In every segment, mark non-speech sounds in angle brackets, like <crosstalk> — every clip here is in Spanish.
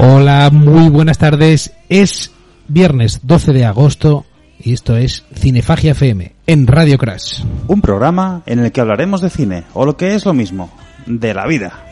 Hola, muy buenas tardes. Es viernes 12 de agosto y esto es Cinefagia FM en Radio Crash. Un programa en el que hablaremos de cine, o lo que es lo mismo, de la vida.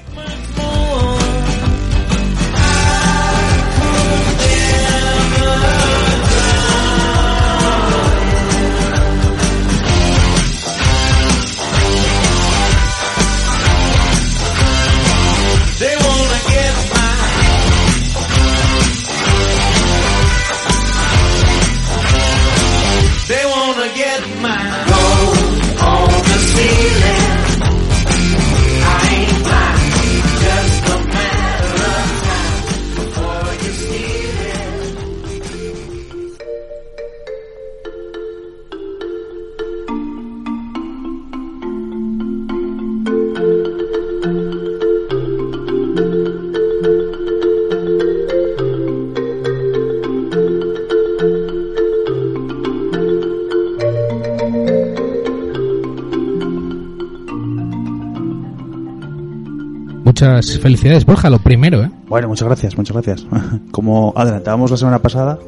Felicidades, Borja, lo primero, ¿eh? Bueno, muchas gracias, muchas gracias. <laughs> Como adelantábamos la semana pasada,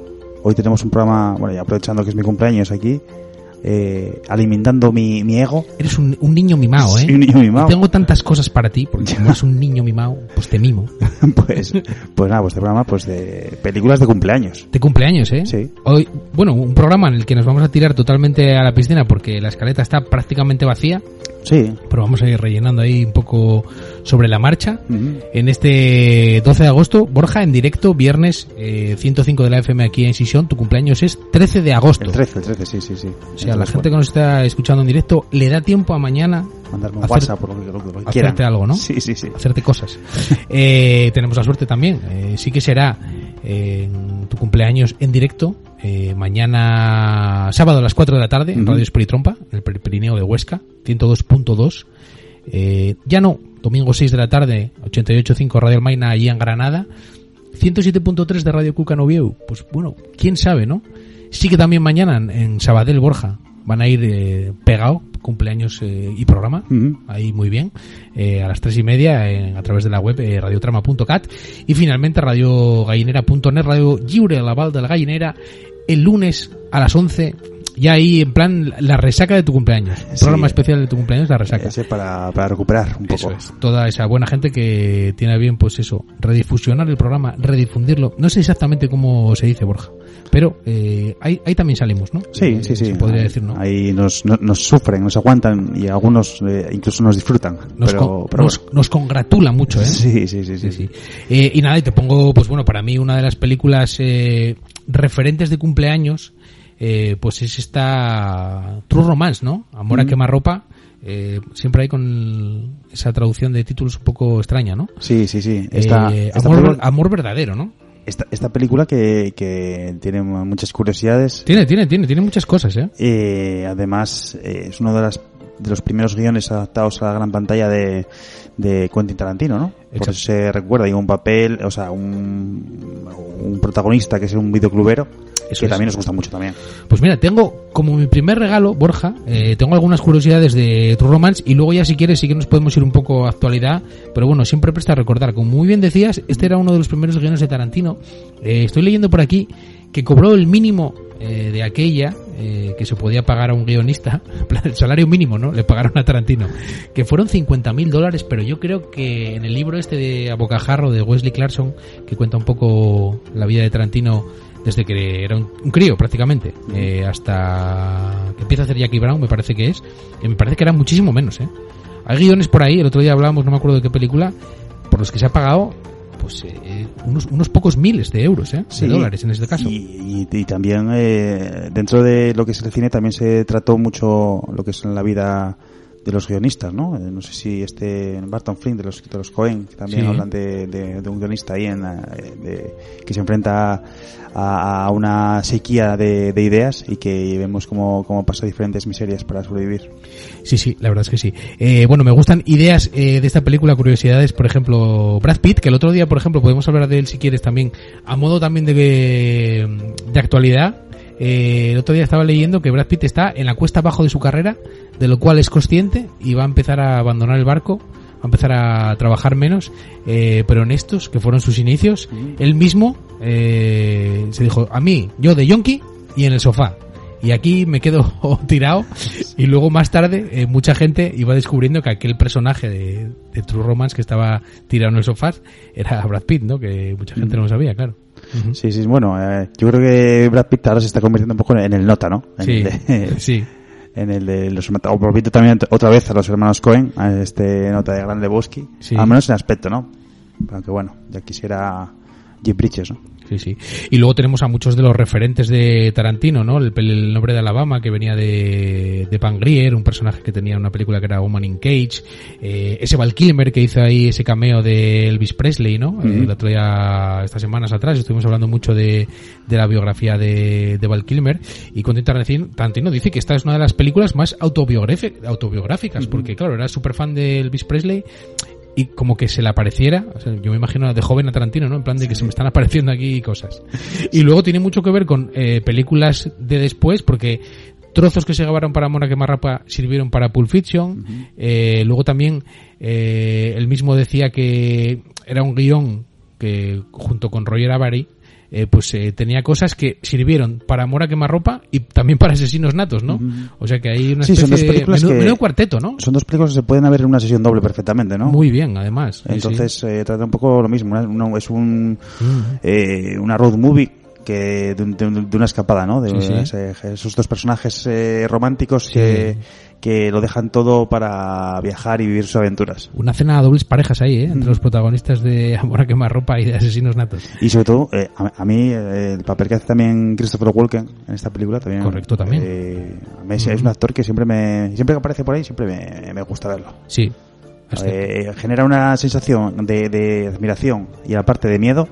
hoy tenemos un programa, bueno, ya aprovechando que es mi cumpleaños aquí, eh, alimentando mi, mi ego. Eres un, un niño mimado, ¿eh? Un niño mimado. Y tengo tantas cosas para ti, porque como eres un niño mimado, pues te mimo. <laughs> Pues, pues nada, pues este programa pues de películas de cumpleaños. De cumpleaños, ¿eh? Sí. Hoy, bueno, un programa en el que nos vamos a tirar totalmente a la piscina porque la escaleta está prácticamente vacía, Sí. pero vamos a ir rellenando ahí un poco sobre la marcha. En este 12 de agosto, Borja, en directo, viernes eh, 105 de la FM aquí en Sisión, tu cumpleaños es 13 de agosto. El 13, el 13, sí, sí, sí. Sea, la gente que nos está escuchando en directo le da tiempo a mañana Mandarme un hacer- WhatsApp por lo que, lo que- lo que quieran. hacerte algo, ¿no? Sí, sí, sí. hacerte cosas. <laughs> Eh, tenemos la suerte también. eh, sí que será eh, tu cumpleaños en directo. eh, mañana sábado a las 4 de la tarde en. Radio Esperitrompa, en el Pir- Pirineo de Huesca, 102.2. Eh, ya no, domingo 6 de la tarde, 88.5 Radio Almaina allí en Granada. 107.3 de Radio Cuca Novieu. Pues bueno, quién sabe, ¿no? Sí que también mañana en, Sabadell Borja van a ir eh, pegado, cumpleaños eh, y programa. Ahí muy bien, eh, a las tres y media en- a través de la web eh, radiotrama.cat y finalmente radiogallinera.net, Radio Lliure, la Val de la Gallinera, el lunes a las 11, ya ahí en plan la resaca de tu cumpleaños, un Sí. programa especial de tu cumpleaños, la resaca. Ese para, para recuperar un Eso poco. es, toda esa buena gente que tiene bien, pues eso, redifusionar el programa, redifundirlo. No sé exactamente cómo se dice, Borja, pero eh, ahí, ahí también salimos, ¿no? Sí, Eh, sí, sí. Se podría Ahí- decir, ¿no? Ahí nos, no- nos sufren, nos aguantan y algunos eh, incluso nos disfrutan. Nos, pero, con- pero nos, nos congratula mucho, ¿eh? Sí, sí, sí, sí. Sí, sí. Eh, y nada, y te pongo, pues bueno, para mí una de las películas eh, referentes de cumpleaños, eh, pues es esta True Romance, ¿no? Amor a quemarropa. Eh, siempre hay con esa traducción de títulos un poco extraña, ¿no? Sí, sí, sí. Esta, Eh, esta amor, película, amor verdadero, ¿no? esta, esta película que, que tiene muchas curiosidades. Tiene, tiene, tiene, tiene muchas cosas, ¿eh? Eh, además, eh, es uno de, las, de los primeros guiones adaptados a la gran pantalla de, de Quentin Tarantino, ¿no? Por eso se recuerda, hay un papel, o sea, un, un protagonista que es un videoclubero, Eso que es. también nos gusta mucho también. Pues mira, tengo como mi primer regalo, Borja, eh, tengo algunas curiosidades de True Romance y luego ya si quieres sí que nos podemos ir un poco a actualidad, pero bueno, siempre presta a recordar, como muy bien decías, este era uno de los primeros guiones de Tarantino. Eh, estoy leyendo por aquí que cobró el mínimo eh, de aquella eh, que se podía pagar a un guionista, <laughs> el salario mínimo, ¿no? Le pagaron a Tarantino, que fueron 50 mil dólares, pero yo creo que en el libro este de A Bocajarro de Wesley Clarkson, que cuenta un poco la vida de Tarantino desde que era un, un crío prácticamente eh, hasta que empieza a hacer Jackie Brown, me parece que es, eh, me parece que era muchísimo menos, ¿eh? Hay guiones por ahí, el otro día hablábamos, no me acuerdo de qué película, por los que se ha pagado pues eh, unos, unos pocos miles de euros, ¿eh? Sí, de dólares en este caso. Y, y- y también eh, dentro de lo que es el cine también se trató mucho lo que es la vida de los guionistas, ¿no? Eh, no sé si este Barton Flint de los, de los Cohen, que también Sí. hablan de, de- de un guionista ahí en, eh, de- que se enfrenta a, a una sequía de, de ideas y que vemos cómo, cómo pasa diferentes miserias para sobrevivir. Sí, sí, la verdad es que sí. Eh, bueno, me gustan ideas eh, de esta película, curiosidades, por ejemplo, Brad Pitt, que el otro día, por ejemplo, podemos hablar de él si quieres también, a modo también de, de actualidad. Eh, el otro día estaba leyendo que Brad Pitt está en la cuesta abajo de su carrera, de lo cual es consciente y va a empezar a abandonar el barco, va a empezar a trabajar menos, eh, pero en estos, que fueron sus inicios, él mismo eh, se dijo, a mí, yo de yonki y en el sofá. Y aquí me quedo <laughs> tirado y luego más tarde eh, mucha gente iba descubriendo que aquel personaje de, de True Romance que estaba tirado en el sofá era Brad Pitt, ¿no? Que mucha gente no lo sabía, claro. Sí, sí, bueno, eh, yo creo que Brad Pitt ahora se está convirtiendo un poco en el nota, ¿no? En Sí, el de- <laughs> sí. en el de los o volviendo también otra vez a los hermanos Cohen, a este nota de Grande Bosque, Sí. al menos en aspecto, ¿no? Aunque bueno, ya quisiera Jeep Bridges, ¿no? Sí, sí. Y luego tenemos a muchos de los referentes de Tarantino, ¿no? El, el nombre de Alabama, que venía de, de Pangrier, un personaje que tenía una película que era Woman in Cage. Eh, ese Val Kilmer que hizo ahí ese cameo de Elvis Presley, ¿no? El otro día, estas semanas atrás, estuvimos hablando mucho de, de la biografía de, de Val Kilmer. Y Quentin Tarantino, Tarantino dice que esta es una de las películas más autobiográfi- autobiográficas, porque claro, era súper fan de Elvis Presley y como que se le apareciera, o sea, yo me imagino de joven a Tarantino, ¿no? En plan de que se me están apareciendo aquí cosas. Y luego tiene mucho que ver con eh, películas de después, porque trozos que se grabaron para Mona Quemarrapa sirvieron para Pulp Fiction. Eh, luego también eh, él mismo decía que era un guion que junto con Roger Avary eh, pues eh, tenía cosas que sirvieron para Mora Quemarropa y también para Asesinos Natos, ¿no? O sea que hay una Sí, son especie dos películas de menudo, que- menudo cuarteto, ¿no? Son dos películas que se pueden ver en una sesión doble perfectamente, ¿no? Muy bien, además. Sí, sí. Entonces eh, trata un poco lo mismo. Uno- es un eh, una road movie que de, de de una escapada, ¿no? De Sí, sí. ese- esos dos personajes eh, románticos que, que lo dejan todo para viajar y vivir sus aventuras. Una cena a dobles parejas ahí, ¿eh? Entre los protagonistas de Amor a quemarropa y de Asesinos Natos. Y sobre todo, eh, a, a mí, eh, el papel que hace también Christopher Walken en esta película también. Correcto, también. eh, a mí es, es un actor que siempre me, siempre que aparece por ahí, siempre me, me gusta verlo. Sí. Eh, genera una sensación de, de admiración y aparte de miedo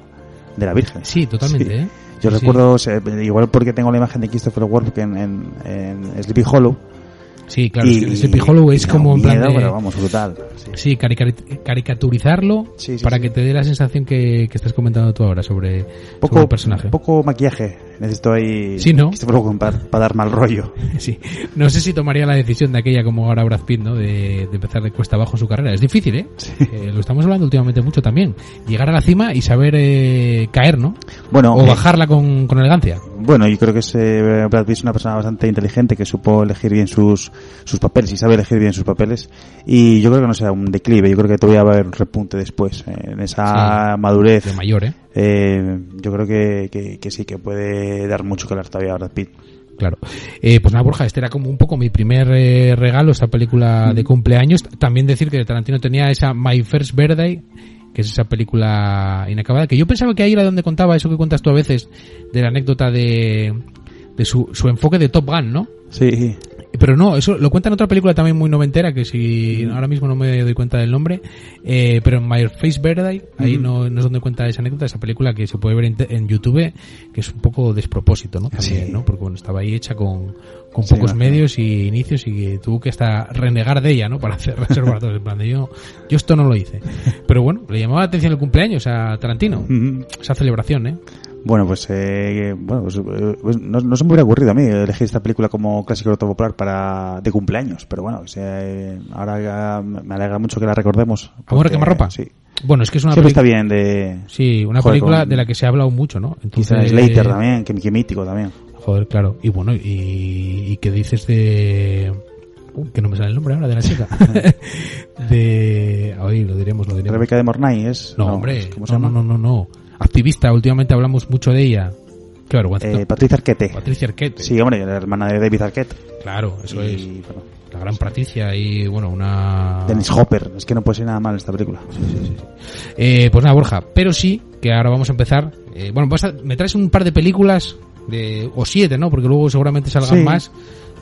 de la Virgen. sí, totalmente, Sí. ¿eh? Yo Sí, recuerdo, igual porque tengo la imagen de Christopher Walken en, en, en Sleepy Hollow. Sí, claro, es que y- Sleepy Hollow es y como un en plan de- pero vamos, brutal. Sí. Sí, carica- caricaturizarlo Sí, sí, para que te dé la sensación que, que estás comentando tú ahora sobre, sobre Poco, el personaje. poco maquillaje necesito ahí Sí, ¿no? Para, para dar mal rollo. <laughs> Sí. No sé si tomaría la decisión de aquella como ahora Brad Pitt, ¿no? De, de empezar de cuesta abajo su carrera. Es difícil, ¿eh? Eh, Lo estamos hablando últimamente mucho también. Llegar a la cima y saber eh, caer, ¿no? Bueno, o eh, bajarla con, con elegancia. Bueno, yo creo que es, eh, Brad Pitt es una persona bastante inteligente que supo elegir bien sus, sus papeles y sabe elegir bien sus papeles. Y yo creo que no será un declive, yo creo que todavía va a haber un repunte después. eh, en esa Sí. madurez, De mayor, ¿eh? Eh, yo creo que, que, que sí, que puede dar mucho que hablar todavía a Brad Pitt. Claro. Eh, pues nada, Borja, este era como un poco mi primer eh, regalo, esta película de cumpleaños. También decir que Tarantino tenía esa My First Birthday, que es esa película inacabada, que yo pensaba que ahí era donde contaba eso que cuentas tú a veces, de la anécdota de, de su, su enfoque de Top Gun, ¿no? Sí, Pero no, eso lo cuenta en otra película también muy noventera, que si ahora mismo no me doy cuenta del nombre, eh, pero en My Face Birthday, ahí no, no es donde cuenta esa anécdota, esa película que se puede ver en, en YouTube, que es un poco despropósito, ¿no? También, Sí. ¿no? Porque bueno, estaba ahí hecha con, con Sí, pocos medios y inicios y que tuvo que hasta renegar de ella, ¿no? Para hacer <laughs> reservas en plan de yo, yo esto no lo hice. <laughs> Pero bueno, le llamaba la atención el cumpleaños a Tarantino, Ujú. esa celebración, ¿eh? Bueno, pues, eh, bueno, pues, eh, pues no, no se me hubiera ocurrido a mí elegir esta película como clásico popular para de cumpleaños, pero bueno, eh, ahora me alegra mucho que la recordemos. ¿Amor a porque, quemarropa? Sí. Bueno, es que es una Siempre está película... bien de... Sí, una Joder, película con- de la que se ha hablado mucho, ¿no? Entonces, Slater también, que, que mítico también. Joder, claro. Y bueno, y, y que dices de... Uh, que no me sale el nombre ahora de la chica. <laughs> de... Hoy lo diremos, lo diremos. Rebeca de Mornay es... No, hombre. ¿cómo se No, no, no, no, no. Activista, últimamente hablamos mucho de ella. Qué vergüenza. Eh, Patricia Arquette. Patricia Arquette. Sí, hombre, la hermana de David Arquette. Claro, eso Y, es. bueno, La gran Patricia y, bueno, una... Dennis Hopper. Es que no puede ser nada mal esta película. Eh, pues nada, Borja. Pero sí, que ahora vamos a empezar. eh, bueno, vas a- me traes un par de películas, de, o siete, ¿no? Porque luego seguramente salgan Sí. más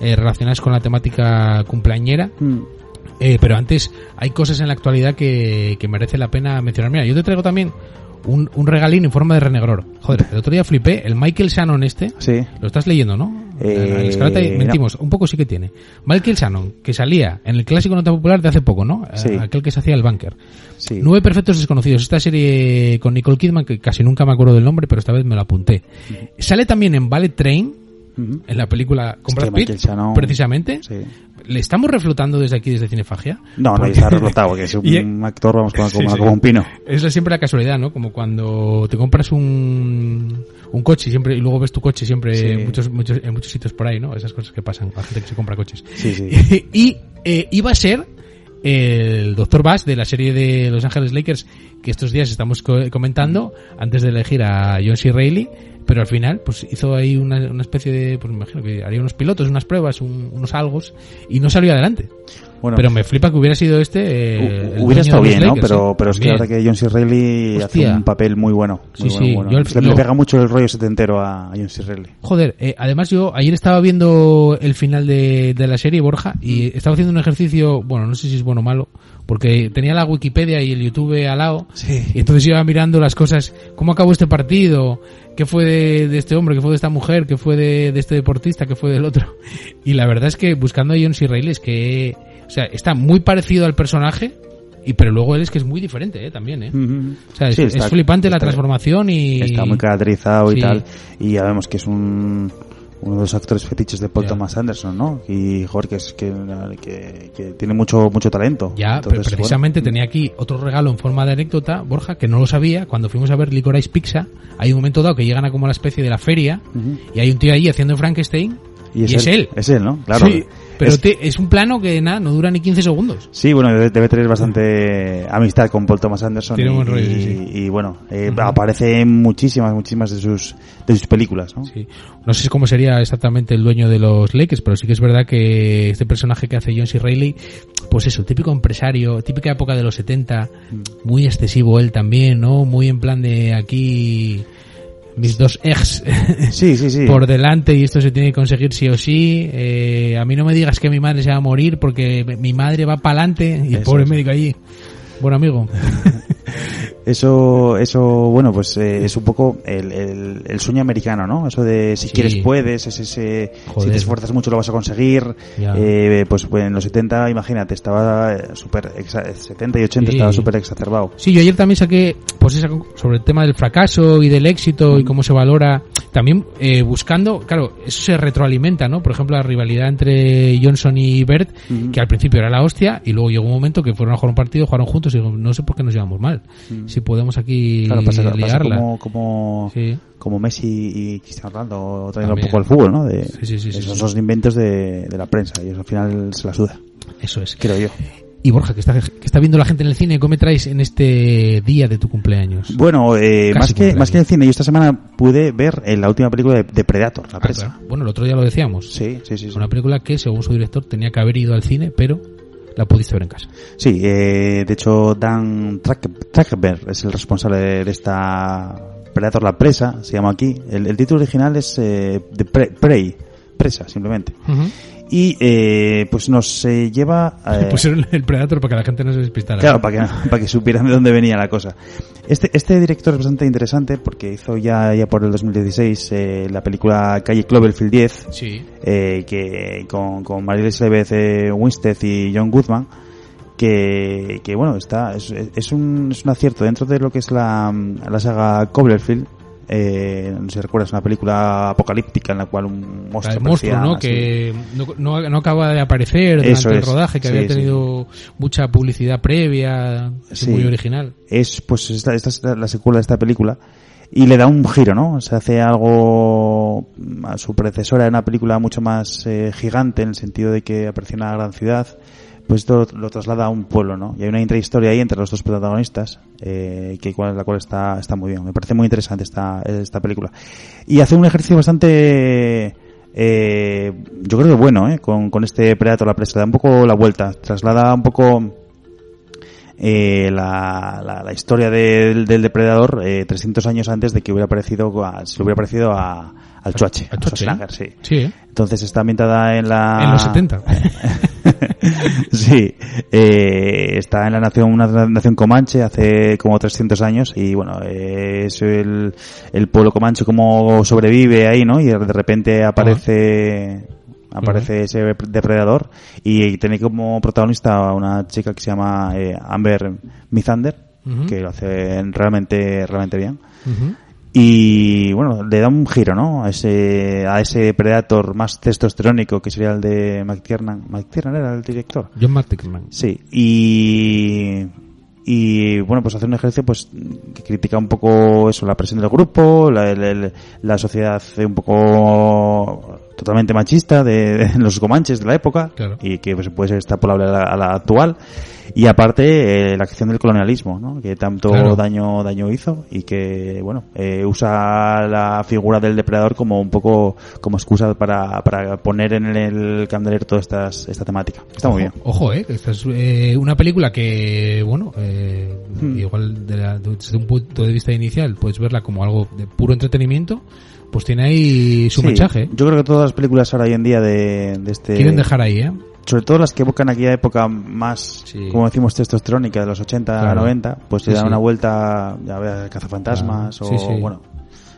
eh, relacionadas con la temática cumpleañera. Mm. Eh, pero antes hay cosas en la actualidad que, que merece la pena mencionar. Mira, yo te traigo también un, un regalín en forma de renegror. Joder, el otro día flipé, el Michael Shannon este, Sí. lo estás leyendo, ¿no? Eh, no. mentimos, un poco sí que tiene. Michael Shannon, que salía en el clásico nota popular de hace poco, ¿no? Sí. Eh, Aquel que se hacía el bunker. Sí. Nueve perfectos desconocidos. Esta serie con Nicole Kidman, que casi nunca me acuerdo del nombre, pero esta vez me lo apunté. Sale también en Ballet Train, En la película con Brad Pitt, Michael Shannon- precisamente. Sí. ¿Le estamos reflotando desde aquí, desde Cinefagia? No, no, Porque- está reflotado, porque es <laughs> un Y- actor, vamos, como, <laughs> Sí, como, sí. como un pino. Es siempre la casualidad, ¿no? Como cuando te compras un, un coche y siempre y luego ves tu coche siempre en, muchos, muchos, en muchos sitios por ahí, ¿no? Esas cosas que pasan la gente que se compra coches. Sí, sí. <laughs> y eh, iba a ser el Dr. Bass de la serie de Los Ángeles Lakers que estos días estamos co- comentando antes de elegir a John C. Reilly pero al final pues hizo ahí una, una especie de pues me imagino que haría unos pilotos unas pruebas un- unos algos y no salió adelante Bueno, pero me flipa que hubiera sido este eh, hubiera estado bien, ¿no? Pero, ¿eh? pero es que verdad que John C. Reilly hace un papel muy bueno. Muy Sí, bueno, sí, bueno. yo Le, lo- pega mucho el rollo setentero a, a John C. Reilly. Joder, eh, además yo ayer estaba viendo el final de, de la serie, Borja, y estaba haciendo un ejercicio, bueno, no sé si es bueno o malo, porque tenía la Wikipedia y el YouTube al lado, Sí. y entonces iba mirando las cosas, cómo acabó este partido, qué fue de, de este hombre, qué fue de esta mujer, qué fue de, de este deportista, qué fue del otro. <laughs> Y la verdad es que buscando a John C. Reilly es que, o sea, está muy parecido al personaje, y pero luego él es que es muy diferente, eh, también, eh. Ujú. O sea, es, Sí, es está- flipante la transformación y... Está muy caracterizado Sí. y tal. Y ya vemos que es un, uno de los actores fetiches de Paul Ya. Thomas Anderson, ¿no? Y, joder, que, es, que, que, que tiene mucho mucho talento. Ya, Entonces, pero precisamente bueno, tenía aquí otro regalo en forma de anécdota, Borja, que no lo sabía. Cuando fuimos a ver Licorice Pizza, hay un momento dado que llegan a como la especie de la feria y hay un tío ahí haciendo Frankenstein Y es, y es él. él. Es él, ¿no? Claro. Sí, pero Es- te- es un plano que nada, no dura ni 15 segundos. Sí, bueno, debe, tener bastante amistad con Paul Thomas Anderson. Tiene y, buen rollo, sí, sí. y- y, bueno, eh, aparece en muchísimas, muchísimas de sus, de sus películas, ¿no? Sí. No sé cómo sería exactamente el dueño de los Lakers, pero sí que es verdad que este personaje que hace John C. Reilly, pues eso, típico empresario, típica época de los 70, muy excesivo él también, ¿no? Muy en plan de aquí mis dos ex Sí, sí, sí. por delante y esto se tiene que conseguir sí o sí. Eh, a mí no me digas que mi madre se va a morir porque mi madre va para adelante y el pobre médico allí. Buen amigo. <laughs> Eso, eso, bueno, pues eh, es un poco el, el, el sueño americano, ¿no? Eso de si Sí. quieres puedes, es ese, si te esfuerzas mucho lo vas a conseguir. Eh, pues, pues en los 70, imagínate, estaba eh, súper, exa- 70 y 80 Sí. estaba súper exacerbado. Sí, yo ayer también saqué pues esa, sobre el tema del fracaso y del éxito y cómo se valora. También eh, buscando, claro, eso se retroalimenta, ¿no? Por ejemplo, la rivalidad entre Johnson y Bert, Ujú. que al principio era la hostia y luego llegó un momento que fueron a jugar un partido, jugaron juntos y digo, no sé por qué nos llevamos mal. Si podemos aquí. Claro, pasa, pasa ligarla. como, como, Sí. como Messi y Cristiano Ronaldo trayendo un poco al fútbol, ¿no? De, Sí, sí, esos son inventos de, de la prensa y eso al final se la suda, Eso es. creo yo. Y Borja, que está, que está viendo la gente en el cine, ¿qué me traes en este día de tu cumpleaños? Bueno, eh, más, que, cumpleaños. más que en el cine, yo esta semana pude ver eh, la última película de, de Predator, La Ah, Presa. claro. Bueno, el otro día lo decíamos. Sí, sí, sí. sí. Una película que, según su director, tenía que haber ido al cine, pero la pudiste ver en casa. Sí, eh, de hecho Dan Trachtenberg es el responsable de, de esta Predator la presa, se llama aquí. El, el título original es eh, The Pre- Prey, presa simplemente. Y eh, pues nos eh, lleva <laughs> eh, Pusieron el Predator para que la gente no se despistara. Claro, para que, <laughs> para que supieran de dónde venía la cosa. Este, este director es bastante interesante porque hizo ya, ya por el 2016 eh, la película Calle Cloverfield 10, Sí. eh, que con, con María Elizabeth eh, Winstead y John Goodman, que, que bueno, está, es, es, un, es un acierto dentro de lo que es la, la saga Cloverfield. Eh, no sé si recuerdas una película apocalíptica en la cual un monstruo, del monstruo, ¿no? así. Que no, no, no acaba de aparecer durante Eso el es. rodaje, que Sí, había sí. tenido mucha publicidad previa, es Sí. muy original. es pues esta, esta es la- la secuela de esta película y le da un giro, ¿no? Se hace algo a su predecesora, una película mucho más eh, gigante en el sentido de que aparece en una gran ciudad, pues esto lo, traslada a un pueblo, ¿no? Y hay una intrahistoria ahí entre los dos protagonistas, eh, que cual, la cual está, está muy bien. Me parece muy interesante esta, esta película. Y hace un ejercicio bastante eh, yo creo que bueno, ¿eh? Con, con este Predator la presa, da un poco la vuelta, traslada un poco eh, la, la, historia del, del depredador eh, 300 años antes de que hubiera aparecido se le hubiera aparecido a, al Chuache, Al Chuache, Schwarzenegger, sí. Sí, ¿eh? Entonces está ambientada en la... En los 70. <laughs> sí, eh, está en la nación, una nación comanche hace como 300 años y bueno, eh, es el, el pueblo comanche como sobrevive ahí, ¿no? Y de repente aparece, aparece ese depredador y tiene como protagonista a una chica que se llama eh, Amber Mithander, Ujú. que lo hace realmente, realmente bien. Y bueno, le da un giro, ¿no? A ese, a ese Predator más testosterónico que sería el de McTiernan. McTiernan era el director. John McTiernan. Sí, y, y bueno, pues hace un ejercicio pues que critica un poco eso, la presión del grupo, la, el- la sociedad un poco totalmente machista de, de <laughs> los comanches de la época Claro. y que pues, puede ser extrapolable a la, a la actual y aparte eh, la acción del colonialismo ¿no? que tanto Claro. daño daño hizo y que bueno eh, usa la figura del depredador como un poco como excusa para, para poner en el candelero toda estas, esta temática está muy bien Ojo, eh, esta es eh, una película que, bueno, eh, Hmm. igual de la- desde un punto de vista inicial puedes verla como algo de puro entretenimiento, pues tiene ahí su Sí, mensaje. Yo creo que todas las películas ahora hoy en día de, de este... Quieren dejar ahí, ¿eh? Sobre todo las que evocan aquella época más, Sí. como decimos, testosterónica, de los 80 Claro. 90, pues Sí, le dan sí. una vuelta, ya veas, Cazafantasmas Claro. o, bueno,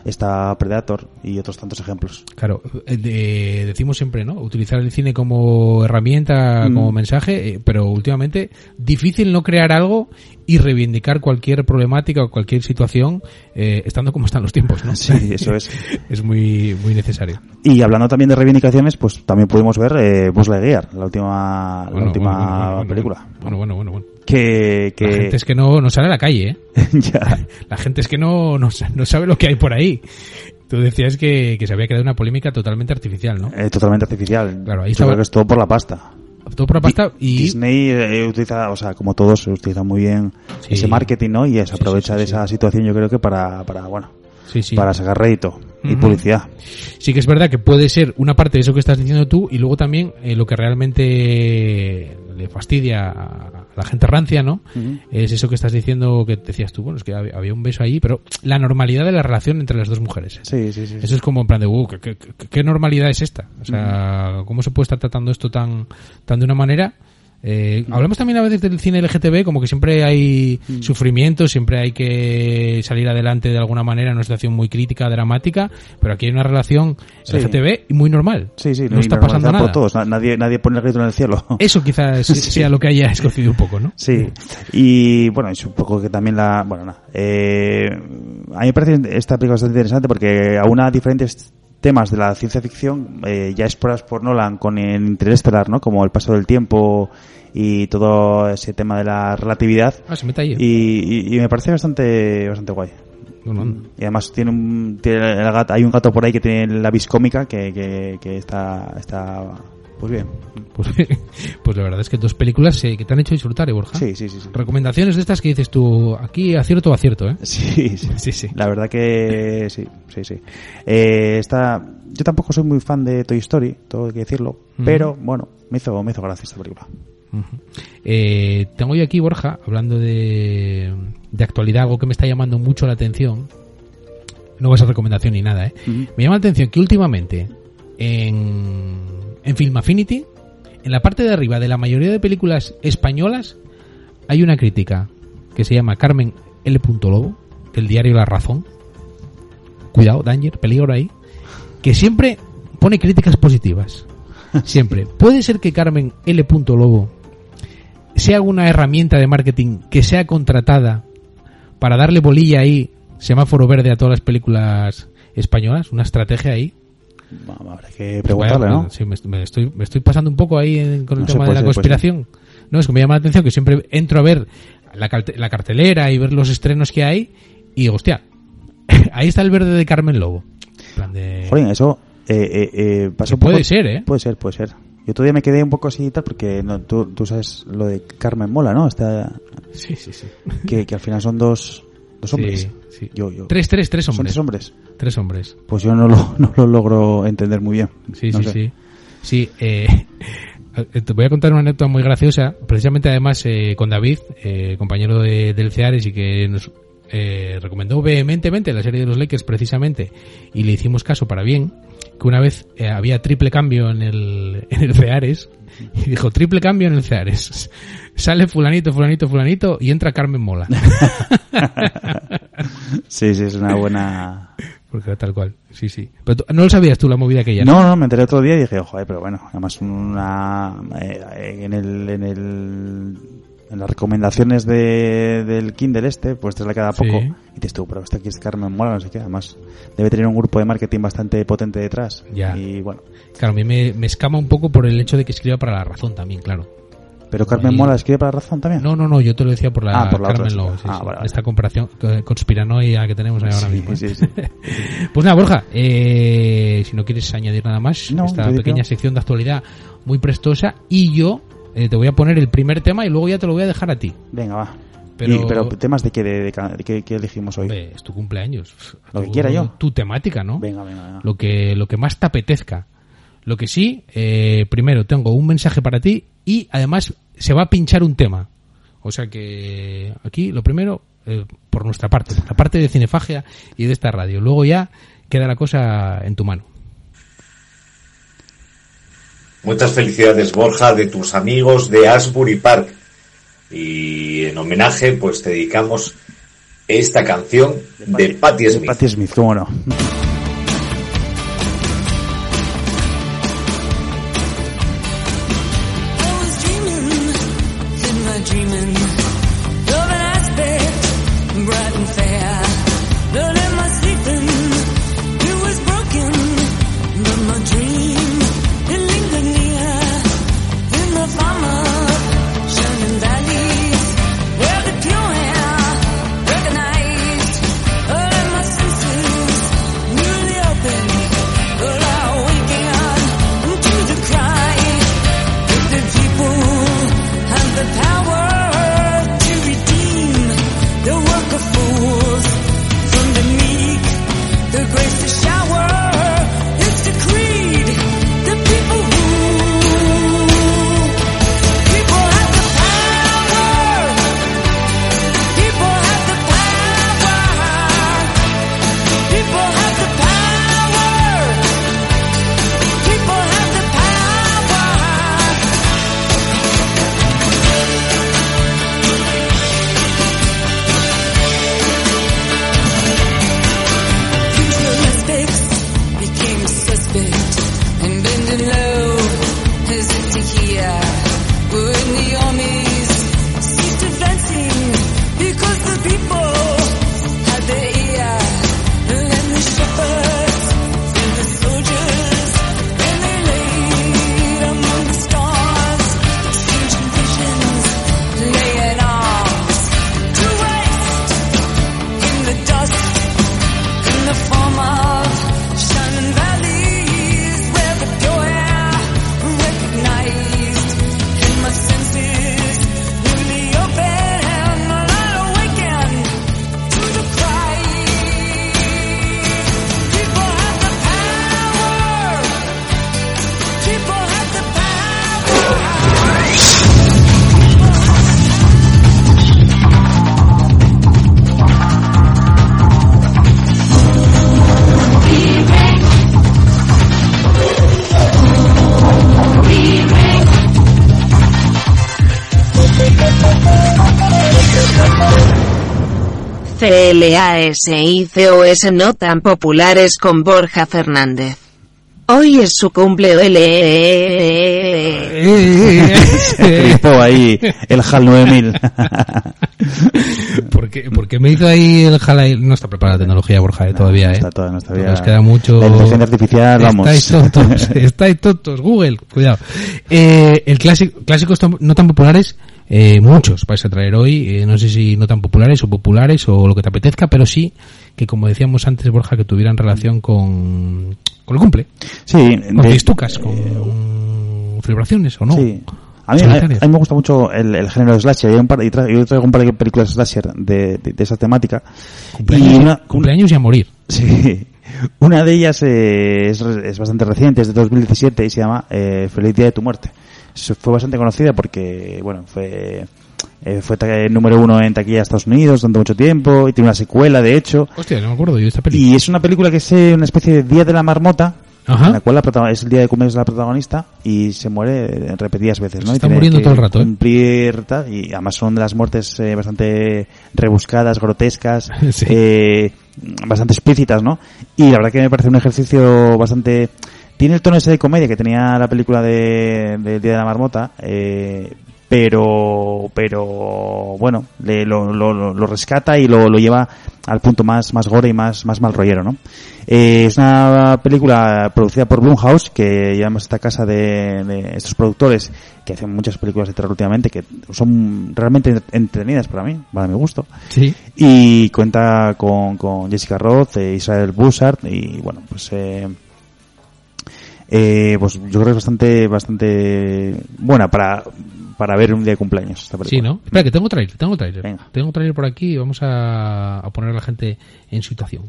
está Predator y otros tantos ejemplos. Claro, eh, de- decimos siempre, ¿no? Utilizar el cine como herramienta, Mm. como mensaje, eh, pero últimamente difícil no crear algo y reivindicar cualquier problemática o cualquier situación eh, estando como están los tiempos, ¿no? Sí, eso es. <laughs> es muy, muy necesario. Y hablando también de reivindicaciones, pues también pudimos ver eh, Buzz Lightyear, la última, la Bueno, última bueno, bueno, bueno, película. Bueno, bueno, bueno, bueno. Que, que La gente es que no, no sale a la calle, ¿eh? <laughs> ya, <laughs> La gente es que no, no, no sabe lo que hay por ahí. Tú decías que, que se había creado una polémica totalmente artificial, ¿no? eh, totalmente artificial. Claro, ahí Yo estaba- creo que es todo por la pasta. Todo por la pasta y... Disney eh, utiliza, o sea, como todos, utiliza muy bien Sí. ese marketing, ¿no? Y se aprovecha sí, sí, de esa situación, yo creo que para, para bueno, Sí, sí. para sacar rédito y publicidad. Sí que es verdad que puede ser una parte de eso que estás diciendo tú y luego también eh, lo que realmente le fastidia a la gente rancia, ¿no? Es eso que estás diciendo que decías tú, bueno, es que hab- había un beso ahí, pero la normalidad de la relación entre las dos mujeres. Sí, sí, sí. Eso es como en plan de, uh, ¿qué, qué- qué- qué normalidad es esta? O sea, ¿cómo se puede estar tratando esto tan, tan de una manera? Eh, hablamos también a veces del cine LGTB, como que siempre hay sufrimiento, siempre hay que salir adelante de alguna manera en una situación muy crítica, dramática, pero aquí hay una relación Sí. LGTB y muy normal. Sí, sí, no está pasando nada. por todos. Na- Nadie, nadie pone el grito en el cielo. <laughs> Eso quizás <laughs> sea lo que haya escocido un poco, ¿no? Sí, y bueno, es un poco que también la. Bueno, nada. Eh, a mí me parece esta película bastante interesante porque aúna diferentes temas de la ciencia ficción eh, ya explorados por Nolan con el Interestelar, ¿no? Como el paso del tiempo y todo ese tema de la relatividad. Ah, se mete ahí. Y, y- y me parece bastante bastante guay. Y además tiene un, tiene el gato- hay un gato por ahí que tiene la vis cómica que, que, que está, está pues bien. pues, <laughs> pues la verdad es que dos películas eh, que te han hecho disfrutar, ¿eh, Borja? Sí, sí, sí. sí. Recomendaciones de estas que dices tú, aquí acierto o acierto, ¿eh? Sí, sí. <laughs> Sí, sí. La verdad que sí, sí, sí. Eh, yo tampoco soy muy fan de Toy Story, hay que decirlo, pero bueno, me hizo, me hizo gracia esta película. Eh, tengo yo aquí, Borja, hablando de, de actualidad, algo que me está llamando mucho la atención. No va a ser recomendación ni nada, ¿eh? Me llama la atención que últimamente en, en Film Affinity, en la parte de arriba de la mayoría de películas españolas, hay una crítica que se llama Carmen L. Lobo, del diario La Razón. Cuidado, danger, peligro ahí. Que siempre pone críticas positivas. <laughs> Siempre. Puede ser que Carmen L. Lobo sea una herramienta de marketing que sea contratada para darle bolilla ahí, semáforo verde a todas las películas españolas, una estrategia ahí. Vamos, habrá que preguntarle, ¿no? sí, me, me estoy, me estoy pasando un poco ahí en- con el No tema de puede la ser, puede conspiración. No, es que me llama la atención que siempre entro a ver la, la cartelera y ver los estrenos que hay y digo, hostia, <laughs> ahí está el verde de Carmen Lobo. Plan de- Joder, eso eh, eh, eh, pasa Que un poco- puede ser, ¿eh? Puede ser, puede ser. Yo todavía me quedé un poco así y tal porque no, tú, tú sabes lo de Carmen Mola, ¿no? Está, Sí, sí, sí. que, que al final son dos, dos hombres. Sí, sí. Yo, yo. Tres, tres, tres ¿Son hombres. tres hombres? Tres hombres. Pues yo no lo, <laughs> no lo logro entender muy bien. Sí, No sí, sé. sí. Sí, eh, eh, <laughs> te voy a contar una anécdota muy graciosa. Precisamente, además, eh, con David, eh, compañero de, del Ceares y que nos eh, recomendó vehementemente la serie de los Lakers, precisamente, y le hicimos caso para bien. que una vez había triple cambio en el, <laughs> en el Ceares <laughs> y dijo triple cambio en el Ceares. <laughs> Sale fulanito, fulanito, fulanito y entra Carmen Mola. <laughs> Sí, sí, es una buena... Porque tal cual, sí, sí. Pero tú- no lo sabías tú la movida aquella, ¿no? No, no, me enteré otro día y dije, ojo, eh, pero bueno, además una... eh, en el... En el en las recomendaciones de, del Kindle este, pues te la queda poco. Sí. Y dices tú, pero esta aquí es Carmen Mola, no sé qué. Además, debe tener un grupo de marketing bastante potente detrás. Ya. Y bueno. Claro, a mí me, me escama un poco por el hecho de que escriba para la razón también, claro. Pero Carmen Mola escribe para Razón también. No, no, no, yo te lo decía por la, Ah, por la Carmen. Lowe, sí, Ah, sí. vale, vale. Esta comparación conspiranoia que tenemos ahí ahora Sí, mismo. ¿eh? <laughs> Pues nada, Borja, eh, si no quieres añadir nada más, No, esta pequeña sección de actualidad muy prestosa, y yo eh, te voy a poner el primer tema y luego ya te lo voy a dejar a ti. Venga, va. Pero- Y- pero temas de qué de, de de qué- qué elegimos hoy. Es tu cumpleaños. Lo que quiera yo. Tu temática, ¿no? Venga, venga, venga. Lo que, lo que más te apetezca. Lo que sí, eh, primero tengo un mensaje para ti y además se va a pinchar un tema. O sea que aquí lo primero, eh, por nuestra parte, por la parte de Cinefagia y de esta radio. Luego ya queda la cosa en tu mano. Muchas felicidades, Borja, de tus amigos de Asbury Park. Y en homenaje, pues te dedicamos esta canción de Patti De Smith. Patti Smith, cómo no. CLASICOS no tan populares con Borja Fernández. Hoy es su cumple E. Flipó ahí el HAL 9000. ¿Por qué, por qué me hizo ahí el jalai? No está preparada la tecnología, Borja, eh, todavía, No ¿eh? está todavía, no está bien. Nos queda mucho... La inteligencia artificial, vamos. Estáis tontos, <laughs> estáis tontos. Google, cuidado. Eh, el clásico, clásicos no tan populares, eh, muchos vais a traer hoy. eh, no sé si no tan populares o populares o lo que te apetezca, pero sí que, como decíamos antes, Borja, que tuvieran relación con, con el cumple. Sí, Con de- con celebraciones o no. Sí. A mí, a, Solitarias. a mí me gusta mucho el, el género slasher. Hay un par, y tra- yo traigo un par de películas slasher de, de, de esa temática. Cumpleaños, Y una- cumpleaños y a morir. Sí. <laughs> Una de ellas eh, es, es bastante reciente, es de 2017 y se llama eh, Feliz Día de tu Muerte. Fue bastante conocida porque, bueno, fue eh, fue ta- número uno en taquilla de Estados Unidos durante mucho tiempo y tiene una secuela, de hecho. Hostia, no me acuerdo yo de esta película. Y es una película que es eh, una especie de Día de la Marmota, Ajá. en la cual la es el día de cumpleaños de la protagonista y se muere eh, repetidas veces, ¿no? Se está muriendo todo el rato, ¿eh? Cumplir tal, y además son de las muertes eh, bastante rebuscadas, grotescas, <laughs> Sí. eh, bastante explícitas, ¿no? Y la verdad que me parece un ejercicio bastante... Tiene el tono ese de comedia que tenía la película de, del Día de la Marmota, eh, pero pero bueno le, lo, lo, lo- lo rescata y lo, lo lleva al punto más más gore y más más mal rollero no Eh, es una película producida por Blumhouse que llevamos esta casa de, de estos productores que hacen muchas películas de terror últimamente que son realmente entretenidas para mí para mi gusto Sí. y cuenta con, con Jessica Roth, eh, Israel Bussard y bueno, pues eh, eh, pues yo creo que es bastante bastante buena para para ver un día de cumpleaños esta película. Sí, ¿no? Espera, que tengo trailer, tengo trailer. Venga. Tengo trailer por aquí y vamos a, a poner a la gente en situación.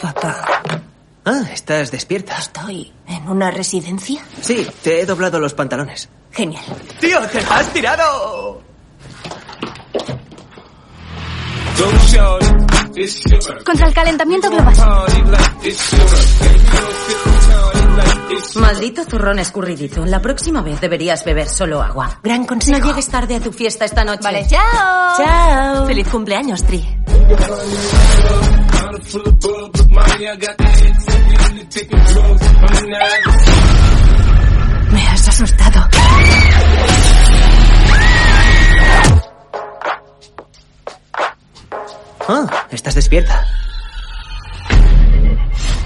Papá. Ah, estás despierta. Estoy en una residencia. Sí, te he doblado los pantalones. Genial. ¡Tío, te has tirado! Contra el calentamiento global. Maldito zurrón escurridizo. La próxima vez deberías beber solo agua. Gran No consejo. llegues tarde a tu fiesta esta noche. Vale, chao. Chao. Feliz cumpleaños, Tri. Me has asustado. Ah, estás despierta.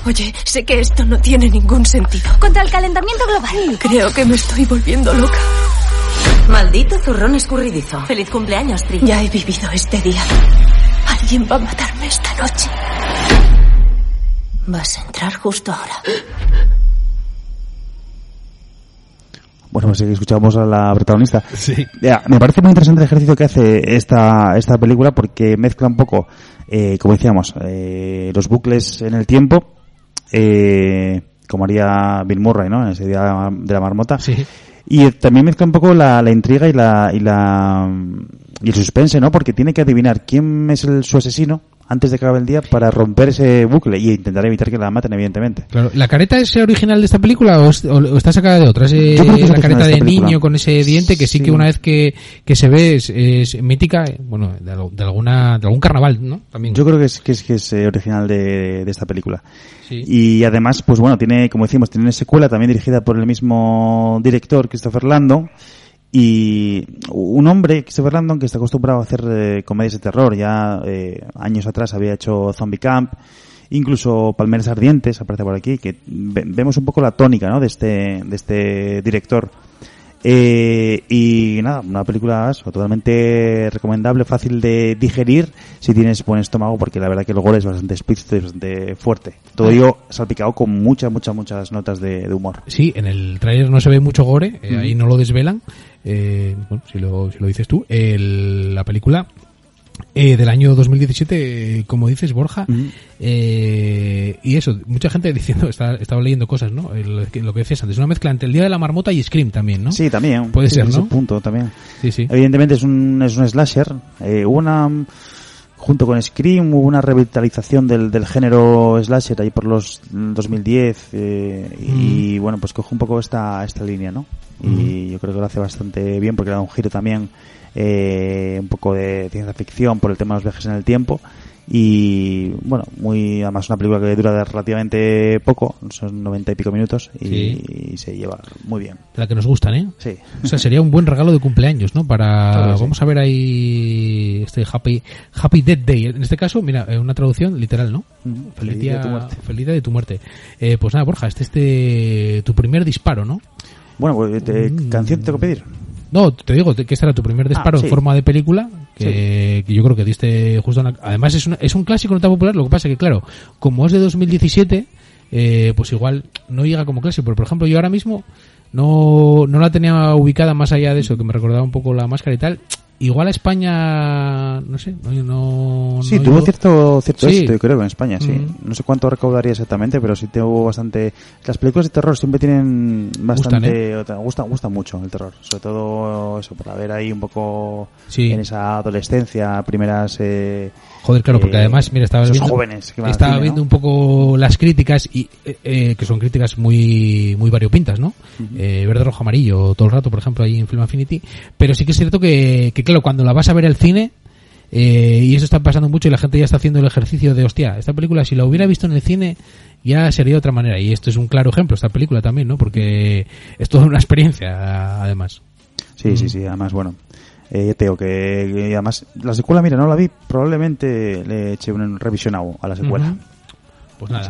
Oye, sé que esto no tiene ningún sentido. Contra el calentamiento global. Creo que me estoy volviendo loca. Maldito zurrón escurridizo. Feliz cumpleaños, Tri. Ya he vivido este día. Alguien va a matarme esta noche. Vas a entrar justo ahora. Bueno, pues sí, escuchamos a la protagonista. Sí. Ya, me parece muy interesante el ejercicio que hace esta, esta película porque mezcla un poco, eh, como decíamos, eh, los bucles en el tiempo, eh, como haría Bill Murray, ¿no? En ese día de la marmota. Sí. Y también mezcla un poco la, la intriga y la, y la y el suspense, ¿no? Porque tiene que adivinar quién es el, su asesino antes de que acabe el día para romper ese bucle y intentar evitar que la maten, evidentemente. Claro, ¿la careta es original de esta película o, es- o- o está sacada de otra? Es eh, Yo creo que es la original careta de de niño con ese diente que sí, Sí. que una vez que, que se ve es, es mítica, eh, bueno, de, de alguna de algún carnaval, ¿no? También. Yo creo que es, que es, que es eh, original de, de esta película. Sí. Y además, pues bueno, tiene, como decimos, tiene una secuela también dirigida por el mismo director, Christopher Landon. Y un hombre, Christopher Landon, que está acostumbrado a hacer eh, comedias de terror. Ya eh, años atrás había hecho Zombie Camp, incluso Palmeras Ardientes, aparece por aquí, que ve- vemos un poco la tónica ¿no? de, este, de este director. Eh, y nada, una película eso, totalmente recomendable, fácil de digerir si tienes buen estómago, porque la verdad que el gore es bastante explícito y bastante fuerte. Todo ello salpicado con muchas, muchas, muchas notas de, de humor. Sí, en el tráiler no se ve mucho gore, eh, ahí no lo desvelan. Eh, bueno, si lo, si lo dices tú, el- la película eh, del año 2017, eh, como dices, Borja, eh, y eso, mucha gente <laughs> diciendo, está- estaba leyendo cosas, ¿no? El- lo que decías antes, una mezcla entre el Día de la Marmota y Scream también, ¿no? Sí, también. Puede Sí, ser, ese ¿no? punto también. Sí, sí. Evidentemente es un, es un slasher. Eh, hubo una, junto con Scream, hubo una revitalización del, del género slasher ahí por los 2010 eh, y bueno, pues coge un poco esta, esta línea, ¿no? Y yo creo que lo hace bastante bien porque le da un giro también eh, un poco de ciencia ficción por el tema de los viajes en el tiempo y bueno, muy además una película que dura relativamente poco, son 90 y pico minutos y, Sí. y se lleva muy bien. La que nos gustan, ¿eh? Sí. O sea, sería un buen regalo de cumpleaños, ¿no? Para Claro que sí. vamos a ver ahí este Happy Happy Death Day. En este caso, mira, eh, una traducción literal, ¿no? Ujú. Feliz Feliz día, de tu muerte. feliz día de tu muerte. Eh, pues nada, Borja, este es este, tu primer disparo, ¿no? Bueno, pues, te- Mm. ¿canción te tengo que pedir? No, te digo que este era tu primer disparo Ah, sí. en forma de película, que, que yo creo que diste justo en la- Además es, una- es un clásico no tan popular, lo que pasa que claro, como es de 2017, eh, pues igual no llega como clásico, pero por ejemplo yo ahora mismo no, no la tenía ubicada más allá de eso, que me recordaba un poco la máscara y tal. Igual a España, no sé, no... no Sí, no tuvo cierto, cierto Sí. éxito, yo creo, en España, sí. Mm. No sé cuánto recaudaría exactamente, pero sí tuvo bastante... Las películas de terror siempre tienen bastante... Gustan, Gustan, gustan, mucho el terror. Sobre todo eso, para ver ahí un poco Sí. en esa adolescencia, primeras... Eh, Joder, claro, porque Eh, además, mira, estaba viendo, jóvenes que van al estaba cine, ¿no? viendo un poco las críticas y eh, eh, que son críticas muy muy variopintas, ¿no? Eh, verde, rojo, amarillo, todo el rato, por ejemplo, ahí en Film Affinity. Pero sí que es cierto que, que claro, cuando la vas a ver al cine eh, y eso está pasando mucho y la gente ya está haciendo el ejercicio de, hostia, esta película si la hubiera visto en el cine ya sería de otra manera. Y esto es un claro ejemplo, esta película también, ¿no? Porque es toda una experiencia, además. Sí, sí, sí, además, bueno. Eh, ya te digo que, además, la secuela, mira, no la vi, probablemente le eché un revisionado a la secuela. Pues nada.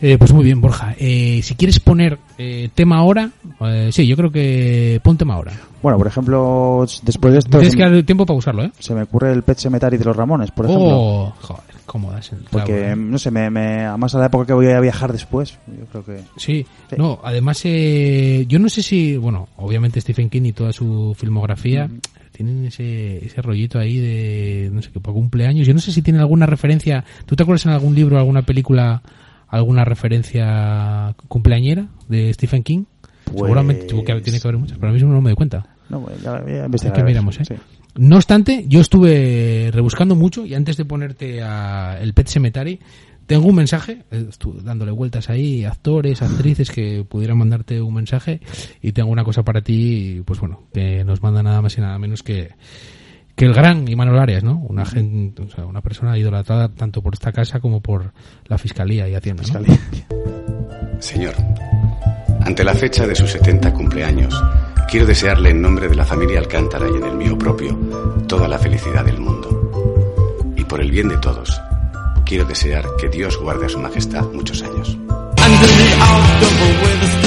Eh, pues muy bien, Borja. Eh, si quieres poner eh, tema ahora, eh, sí, yo creo que pon tema ahora. Bueno, por ejemplo, después de esto, Tienes que dar tiempo para usarlo, ¿eh? se me ocurre el Pet Cemetery de los Ramones, por ejemplo. Oh, joder, cómo das el clavo, porque, ¿eh? no sé, me, me, además a la época que voy a viajar después, yo creo que... Sí, Sí. no, además, eh, yo no sé si, bueno, obviamente Stephen King y toda su filmografía tienen ese, ese rollito ahí de, no sé, que por cumpleaños. Yo no sé si tiene alguna referencia. ¿Tú te acuerdas en algún libro, alguna película, alguna referencia cumpleañera de Stephen King? Pues- Seguramente tuvo que- tiene que haber muchas, pero ahora mismo no me doy cuenta. No, bueno, ya, ya Es investigaré, que miramos, ¿eh? sí. No obstante, yo estuve rebuscando mucho y antes de ponerte a el Pet Cemetery, tengo un mensaje, eh, estuve dándole vueltas ahí, actores, actrices que pudieran mandarte un mensaje y tengo una cosa para ti, pues bueno, que nos manda nada más y nada menos que que el gran Imanol Arias, ¿no? Una gente, o sea, una persona idolatrada tanto por esta casa como por la Fiscalía y Hacienda, ¿no? Fiscalía. Señor, ante la fecha de sus 70 cumpleaños, quiero desearle en nombre de la familia Alcántara y en el mío propio toda la felicidad del mundo. Y por el bien de todos, quiero desear que Dios guarde a su majestad muchos años. The October with the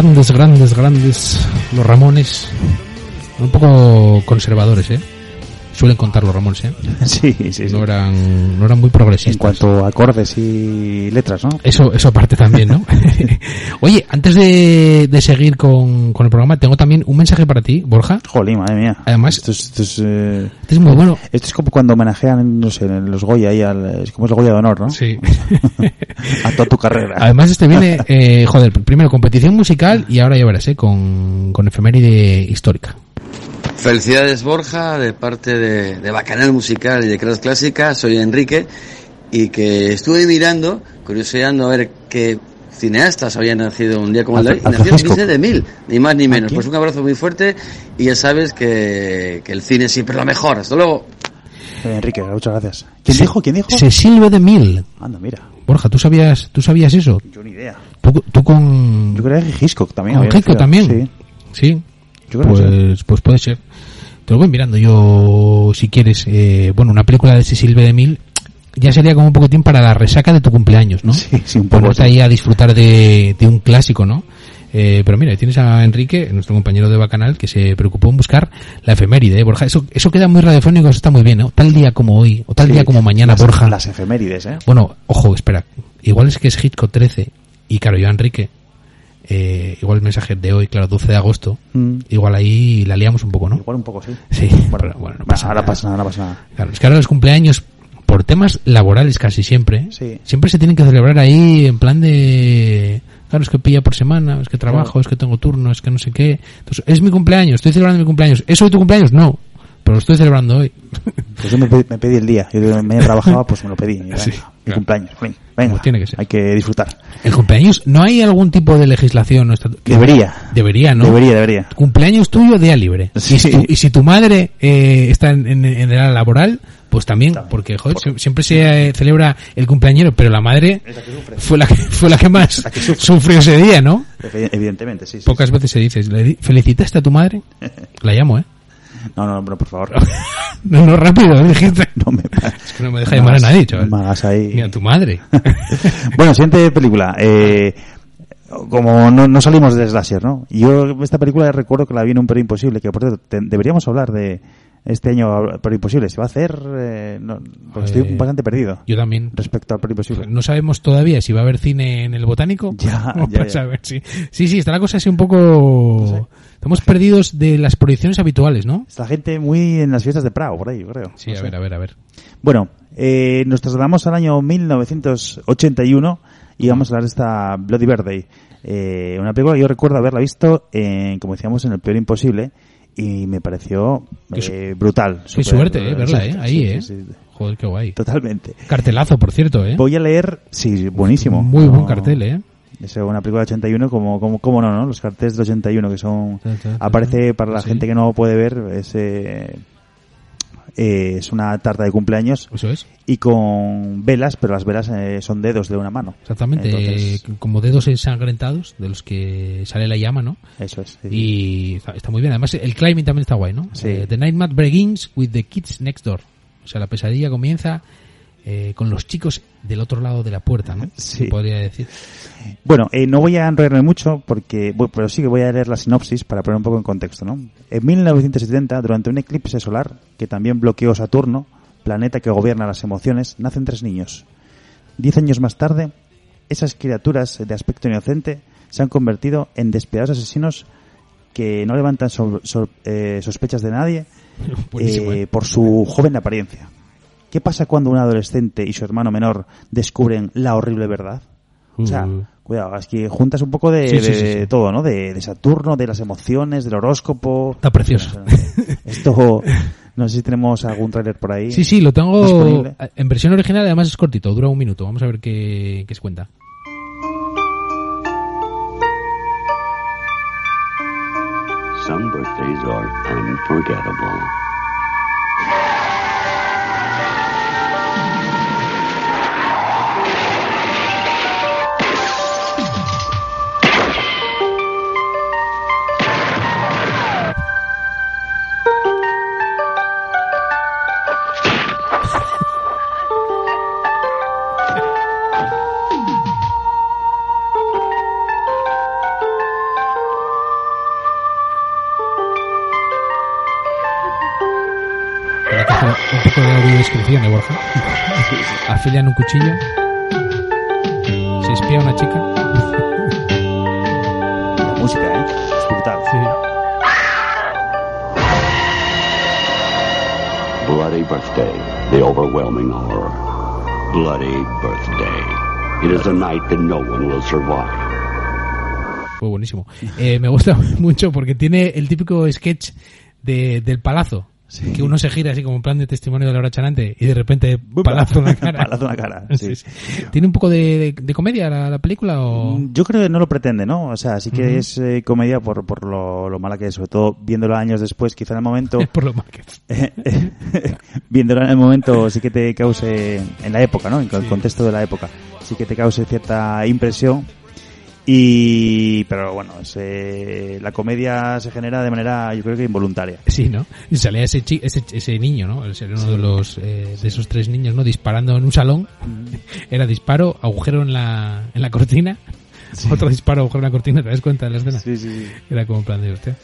Grandes, grandes, grandes los Ramones. Un poco conservadores, ¿eh? Suelen contar los Ramones, ¿eh? <laughs> Sí, sí, sí. No eran, no eran muy progresistas. En cuanto a acordes y letras, ¿no? Eso, eso aparte también, ¿no? <laughs> Oye, antes de, de seguir con, con el programa, tengo también un mensaje para ti, Borja. Jolín, madre mía. Además- esto es, esto es, eh, Este es muy bueno. esto es como cuando homenajean, no sé, los Goya ahí al, es como el Goya de honor, ¿no? Sí. <laughs> A toda tu carrera. Además, este viene, eh, joder, primero competición musical y ahora ya verás, ¿eh? Con, con efeméride histórica. Felicidades Borja, de parte de, de Bacanal Musical y de Crash Clásica, soy Enrique y que estuve mirando, curioseando a ver qué cineastas habían nacido un día como el de hoy, y nació Hitchcock. Vicente de Mil, ni más ni menos. quién? Pues un abrazo muy fuerte y ya sabes que, que el cine siempre es lo mejor. Hasta luego. Eh, Enrique, muchas gracias. ¿Quién Se- dijo? ¿Quién dijo? Se silbe de mil. Anda, mira. Borja, ¿tú sabías, tú sabías eso? Yo ni idea. Tú, tú con... Yo creo que Hitchcock también. con Hitchcock también. Sí. Sí. Yo creo que Pues, pues puede ser. Te lo voy mirando yo, si quieres. Eh, bueno, una película de Silve de Mil ya sería como un poquín para la resaca de tu cumpleaños, ¿no? Sí, sí, un poco, Ponerte ahí a disfrutar de, de un clásico, ¿no? Eh, pero mira, tienes a Enrique, nuestro compañero de Bacanal, que se preocupó en buscar la efeméride, ¿eh, Borja. Eso, eso queda muy radiofónico, eso está muy bien, ¿no? Tal día como hoy, o tal Sí, día como mañana, las, Borja. Las efemérides, ¿eh? Bueno, ojo, espera. Igual es que es Hitchcock 13 y claro, yo a Enrique, eh, igual el mensaje de hoy, claro, 12 de agosto, Mm. igual ahí la liamos un poco, ¿no? Igual un poco, sí. Sí, Bueno, pero bueno, no pasa ahora nada. pasa nada, no pasa nada. Claro, es que ahora los cumpleaños, por temas laborales casi siempre, Sí. siempre se tienen que celebrar ahí en plan de... Claro, es que pilla por semana, es que trabajo, Claro. es que tengo turno, es que no sé qué. Entonces, es mi cumpleaños, estoy celebrando mi cumpleaños. ¿Es hoy tu cumpleaños? No, pero lo estoy celebrando hoy. Pues yo me, pe- me pedí el día. Yo me trabajaba, pues me lo pedí. <laughs> Venga, Sí, mi claro. cumpleaños. Venga, venga, Como tiene que ser. Hay que disfrutar. ¿El cumpleaños? ¿No hay algún tipo de legislación? o Debería. Debería, ¿no? Debería, debería. Cumpleaños tuyo, día libre. Sí. Y, si tu, y si tu madre eh, está en, en, en edad laboral, pues también, porque joder, sie- siempre se eh, celebra el cumpleañero, pero la madre fue la que, <laughs> fue la que más La que sufrió ese día, ¿no? Evi- Evidentemente, sí. sí, Pocas veces se dice, ¿le di- ¿felicitaste a tu madre? <laughs> La llamo, ¿eh? No, no, no, por favor. <laughs> No, no, rápido, dijiste. No me, Es que no me deja llamar a nadie, chaval. Ahí. Mira, tu madre. bueno, siguiente película. Eh, como no, no salimos de slasher, ¿no? Yo esta película recuerdo que la vi en un Pero Imposible, que por cierto, te- deberíamos hablar de este año Pero Imposible. ¿Se va a hacer? Eh, no, porque estoy Eh, bastante perdido Yo también. respecto al Pero Imposible. No sabemos todavía si va a haber cine en el botánico. <laughs> Ya, <laughs> Vamos ya, a ya. saber, sí. sí, sí, está la cosa así un poco... Estamos perdidos de las proyecciones habituales, ¿no? Está gente muy en las fiestas de Prado, por ahí, creo. Sí, No a sé. ver, a ver, a ver. Bueno, eh, nos trasladamos al año 1981 y vamos a hablar de esta Bloody Birthday. Eh, una película que yo recuerdo haberla visto, en, como decíamos, en El Peor Imposible y me pareció eh, brutal. Qué suerte, eh, verla, eh, ahí, eh. Joder, qué guay. Totalmente. Cartelazo, por cierto, ¿eh? Voy a leer, sí, buenísimo. Muy buen cartel, ¿eh? Es una película de 81, como, como, como no, ¿no? Los carteles de 81 que son... Ta, ta, ta, Aparece, para la Sí. gente que no puede ver, es, eh, es una tarta de cumpleaños Eso es. y con velas, pero las velas eh, son dedos de una mano. Exactamente. Entonces, eh, como dedos ensangrentados de los que sale la llama, ¿no? eso es. sí. Y está, está muy bien. Además, el climbing también está guay, ¿no? Sí. Eh, the Nightmare begins with the kids next door. O sea, la pesadilla comienza eh, con los chicos del otro lado de la puerta, ¿no? Sí. Podría decir. Bueno, eh, no voy a enrollarme mucho, porque, bueno, pero sí que voy a leer la sinopsis para poner un poco en contexto, ¿no? En 1970, durante un eclipse solar que también bloqueó Saturno, planeta que gobierna las emociones, nacen tres niños. Diez años más tarde, esas criaturas de aspecto inocente se han convertido en despiadados asesinos que no levantan so- so- eh, sospechas de nadie <laughs> eh, ¿eh? por su joven apariencia. ¿Qué pasa cuando un adolescente y su hermano menor descubren la horrible verdad? O sea, cuidado, es que juntas un poco de, Sí, sí, de sí, sí. todo, ¿no? De, de Saturno, de las emociones, del horóscopo. Está precioso. Esto, no sé si tenemos algún tráiler por ahí. Sí, sí, lo tengo disponible. en versión original, además es cortito, dura un minuto. Vamos a ver qué, qué se cuenta. Some birthdays are unforgettable. ¿Eh, Borja? Afilian un cuchillo. Se espía a una chica. La música, ¿eh? Es brutal. Sí. Bloody Birthday, the overwhelming horror. Bloody Birthday. It is a night that no one will survive. Fue buenísimo. Eh, me gusta <laughs> mucho porque tiene el típico sketch de, del palazo. Que uno se gira así como en plan de testimonio de Laura Chanante y de repente palazo en la cara. Palazo en la cara, <laughs> sí. ¿Tiene un poco de, de- de comedia la, la película o...? Mm, Yo creo que no lo pretende, ¿no? O sea, sí que es eh, comedia por, por lo, lo mala que es, sobre todo viéndolo años después, quizá en el momento... <laughs> Por lo mal que es. <laughs> viéndolo en el momento sí que te cause, en la época, ¿no? En el contexto de la época, sí que te cause cierta impresión. Y, pero bueno, es, eh, la comedia se genera de manera, yo creo que involuntaria. Sí, ¿no? Y salía ese, chi- ese, ese niño, ¿no? Ese era uno de los eh, de esos tres niños, ¿no? Disparando en un salón. Era disparo, agujero en la, en la cortina, otro disparo bajo la cortina, ¿te das cuenta de la escena? Sí, sí, sí. Era como en plan de hostia.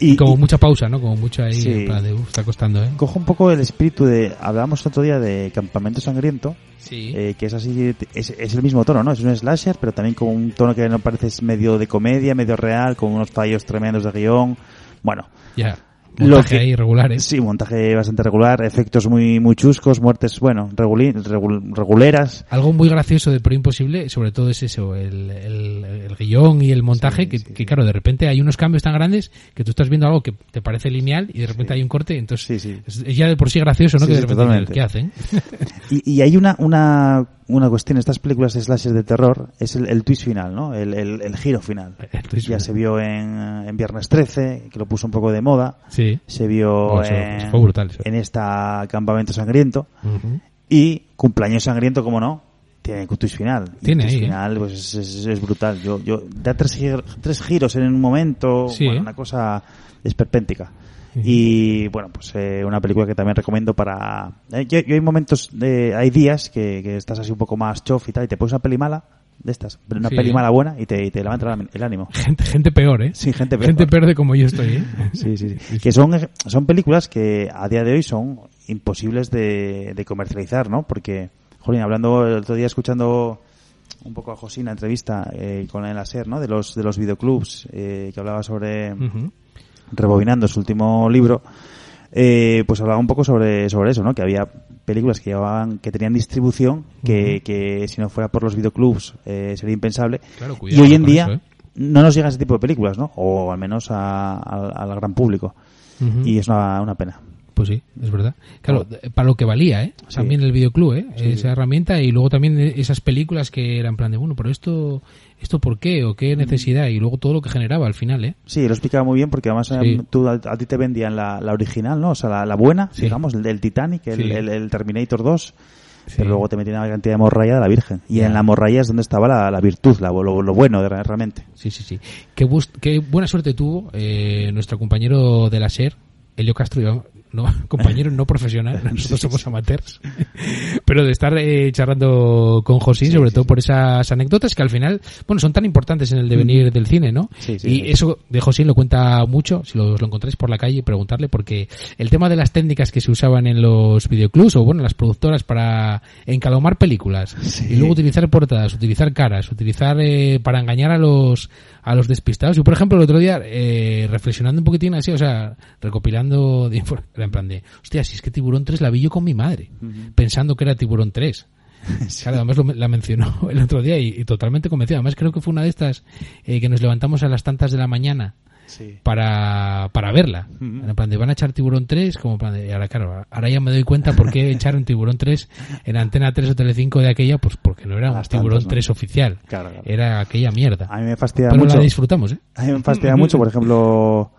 Y- como y- mucha pausa, ¿no? Como mucha ahí, Sí. plan de, está costando, ¿eh? Cojo un poco el espíritu de, hablábamos otro día de Campamento Sangriento, Sí. eh, que es así, es, es el mismo tono, ¿no? Es un slasher, pero también con un tono que no parece medio de comedia, medio real, con unos fallos tremendos de guion. Bueno, Ya. Montaje que- ahí regulares. Sí, montaje bastante regular, efectos muy muy chuscos, muertes, bueno, reguli- regul- reguleras. Algo muy gracioso de Pero Imposible, sobre todo es eso, el, el, el guion y el montaje, que, que, claro, de repente hay unos cambios tan grandes que tú estás viendo algo que te parece lineal y de repente hay un corte, entonces es, ya de por sí gracioso, ¿no? Que de sí, repente totalmente. ¿qué hacen? <laughs> Y, y hay una, una, una cuestión estas películas de slasher de terror, es el, el twist final, ¿no? El, el, el giro final. ya final. se vio en, en Viernes 13, que lo puso un poco de moda. Sí. Se vio Oh, en, fue brutal, en esta Campamento Sangriento. Y Cumpleaños Sangriento, como no, tiene un twist final. Tiene twist ahí, ¿eh? final, pues es, es- es brutal. Yo, yo, da tres, tres giros en un momento, Sí, bueno, ¿eh? una cosa esperpéntica. Y bueno, pues eh, una película que también recomiendo para... eh, yo, yo hay momentos, de, hay días que, que estás así un poco más chof y tal, y te pones una peli mala de estas, una Sí. peli mala buena y te, y te levanta el- ánimo. Gente, gente peor, ¿eh? Sí, gente peor. Gente peor de como yo estoy, ¿eh? <laughs> Sí, sí, sí. Que son, son películas que a día de hoy son imposibles de, de comercializar, ¿no? Porque, jolín, hablando el otro día escuchando un poco a Josín la entrevista eh, con el ASER, ¿no? De los, de los videoclubs, eh, que hablaba sobre. Rebobinando su último libro, eh, pues hablaba un poco sobre, sobre eso, ¿no? Que había películas que llevaban, que tenían distribución, que, que si no fuera por los videoclubs eh, sería impensable. Claro, y hoy en día eso, ¿eh? no nos llega ese tipo de películas, ¿no? O al menos a- a- al gran público. Y es una, una pena. Pues sí, es verdad. Claro, para lo que valía, ¿eh? Sí. También el videoclub, ¿eh? Sí, Esa herramienta y luego también esas películas que eran plan de, bueno, pero esto, esto por qué o qué necesidad y luego todo lo que generaba al final, ¿eh? Sí, lo explicaba muy bien porque además Sí. eh, tú, a, a ti te vendían la, la original, ¿no? O sea, la, la buena, Sí. digamos, el del Titanic, el, Sí. el- el Terminator 2. Pero luego te metían la cantidad de morralla de la Virgen. Y Ya. en la morralla es donde estaba la, la virtud, la, lo, lo bueno realmente. Sí, sí, sí. Qué, qué buena suerte tuvo eh, nuestro compañero de la SER, Elio Castro, no, <laughs> compañero no profesional, <laughs> nosotros somos amateurs, pero de estar eh, charlando con José, sobre todo por esas anécdotas que al final, bueno, son tan importantes en el devenir del cine, ¿no? Sí, sí, y eso de José lo cuenta mucho, si lo, lo encontráis por la calle, preguntarle, porque el tema de las técnicas que se usaban en los videoclubs o, bueno, las productoras para encalomar películas y luego utilizar portadas, utilizar caras, utilizar eh, para engañar a los a los despistados. Yo, por ejemplo, el otro día, eh, reflexionando un poquitín así, o sea, recopilando, de era en plan de, hostia, si es que Tiburón 3 la vi yo con mi madre, pensando que era Tiburón 3. <laughs> Claro, además lo- la mencionó <laughs> el otro día y, y totalmente convencido. Además creo que fue una de estas eh, que nos levantamos a las tantas de la mañana para, para verla. En plan de van a echar Tiburón 3, como plan de, ahora claro, ahora ya me doy cuenta por qué echaron Tiburón 3 en Antena 3 o Telecinco de aquella, pues porque no era un Tiburón ¿no? 3 oficial. Claro, claro. Era aquella mierda. A mí me fastidia Pero mucho. la disfrutamos, ¿eh? A mí me fastidia mucho, por ejemplo,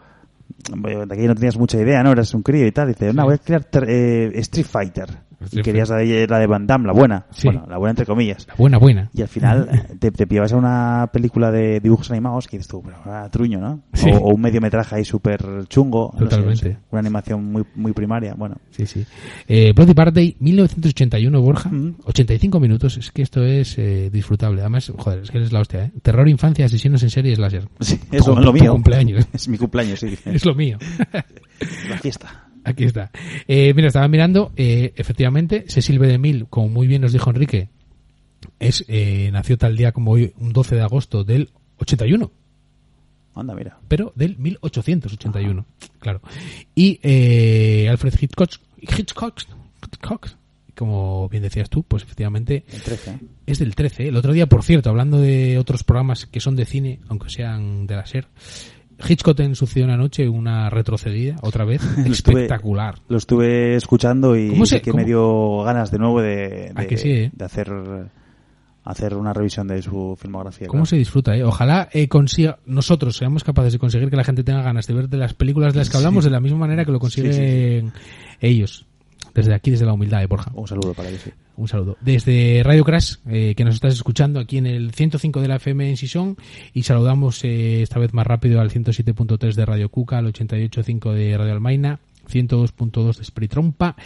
de aquí no tenías mucha idea, ¿no? Eras un crío y tal. Dice, no, voy a crear eh, Street Fighter. Y querías la de, la de Van Damme, la buena. Sí. Bueno, la buena entre comillas. La buena, buena. Y al final eh, te, te pillabas a una película de dibujos animados que dices tú, pero truño, ¿no? Sí. O, o un mediometraje ahí súper chungo. no sé, Totalmente. no sé, una animación muy, muy primaria, bueno. Sí, sí. Eh, Bloody Birthday, 1981, Borja. 85 minutos. Es que esto es eh, disfrutable. Además, joder, es que es la hostia, ¿eh? Terror, infancia, asesinos en serie, láser. Sí, eso es lo mío. cumpleaños. <laughs> Es mi cumpleaños, sí. <laughs> Es lo mío. <laughs> La fiesta. Aquí está. Eh, mira, estaba mirando, eh, efectivamente, Cecil B. DeMille, como muy bien nos dijo Enrique, es eh, nació tal día como hoy, un 12 de agosto del 81, Anda, mira. pero del 1881, claro. Y eh, Alfred Hitchcock, Hitchcock, Hitchcock, como bien decías tú, pues efectivamente El 13. ¿eh? es del 13. El otro día, por cierto, hablando de otros programas que son de cine, aunque sean de la SER, Hitchcock en su una noche una retrocedida, otra vez, <laughs> Lo estuve- espectacular. Lo estuve escuchando y ¿Cómo se- sí que cómo? me dio ganas de nuevo de, ¿A de, que sí, eh? de hacer hacer una revisión de su filmografía. ¿Cómo claro. se disfruta, eh? Ojalá eh, consiga, nosotros seamos capaces de conseguir que la gente tenga ganas de ver de las películas de las que hablamos de la misma manera que lo consiguen Sí, sí, ellos. Desde aquí, desde la humildad de Borja. Un saludo para ellos. sí. Un saludo. Desde Radio Crash, eh, que nos estás escuchando aquí en el 105 de la FM en Sison, y saludamos eh, esta vez más rápido al 107.3 de Radio Cuca, al 88.5 de Radio Almaina, 102.2 de Spritrompa,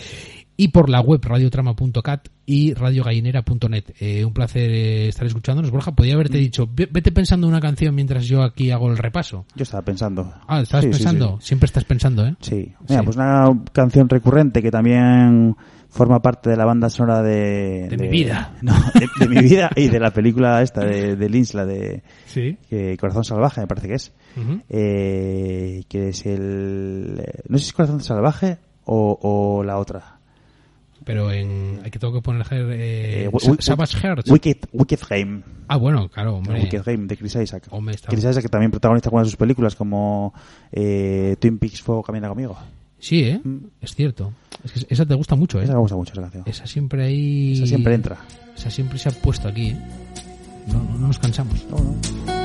y por la web radiotrama.cat y radiogallinera.net. Eh, un placer eh, estar escuchándonos. Borja, podía haberte dicho, "Ve- vete pensando en una canción mientras yo aquí hago el repaso. Yo estaba pensando. Ah, ¿estabas Sí, pensando? sí. Siempre estás pensando, ¿eh? Sí. Mira, pues una canción recurrente que también forma parte de la banda sonora de... De mi vida. <laughs> No, de, de mi vida y de la película esta de, de Lynch, la de que Corazón Salvaje, me parece que es. Eh, que es el... eh, No sé si es Corazón Salvaje o, o la otra. Pero en, hay que tengo que poner eh, Eh, Savage Hearts. Wicked, Wicked Game. Ah, bueno, claro, hombre. Wicked Game de Chris Isaac. Hombre, está- Chris Isaac que también protagoniza algunas de sus películas como eh, Twin Peaks Fuego Camina Conmigo. Sí, ¿eh? Es cierto. Es que esa te gusta mucho, ¿eh? Esa me gusta mucho esa canción. Esa siempre ahí... Esa siempre entra. Esa siempre se ha puesto aquí, ¿eh? No, no, no nos cansamos. world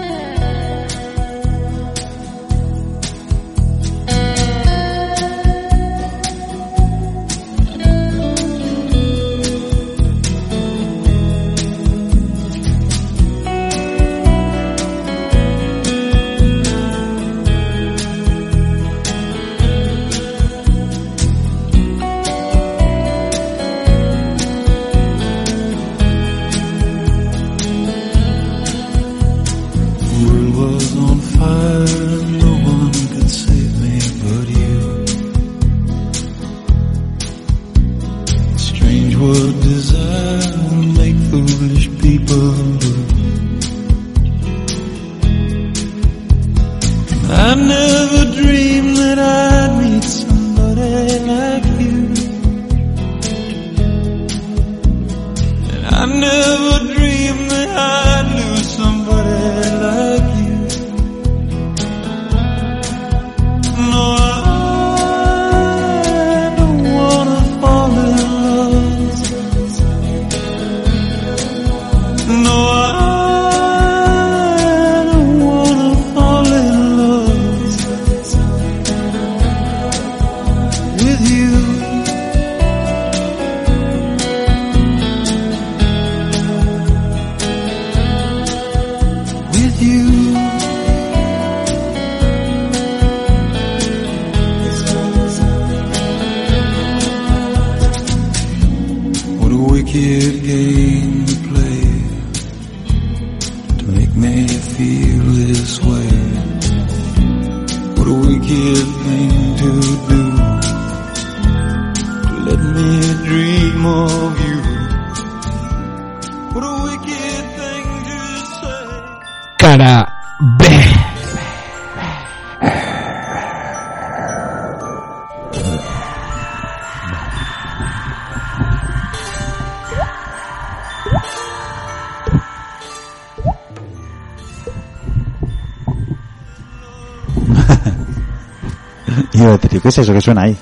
¿qué es eso que suena ahí?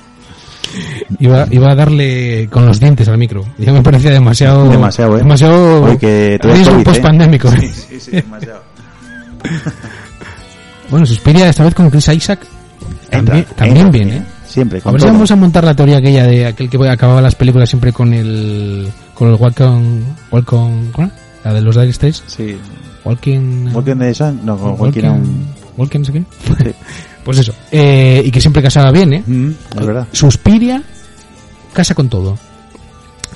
Iba, iba a darle con los dientes al micro. Ya me parecía demasiado... Demasiado, ¿eh? Demasiado... Oye, que todavía riesgo COVID, ¿eh? Sí, sí, sí, demasiado. <laughs> bueno, Suspiria esta vez con Chris Isaac. También, Entra, también entra, bien, ¿eh? Siempre, A con ver si vamos a montar la teoría aquella de aquel que acababa las películas siempre con el... Con el. Walking... ¿cómo era? La de los Dire Straits. Sí. Walking... Walking the Sun, no, con Walking Walking... Walking no sé qué. Sí. <laughs> Pues eso. Eh, y que siempre casaba bien, ¿eh? Mm, es verdad. Suspiria casa con todo.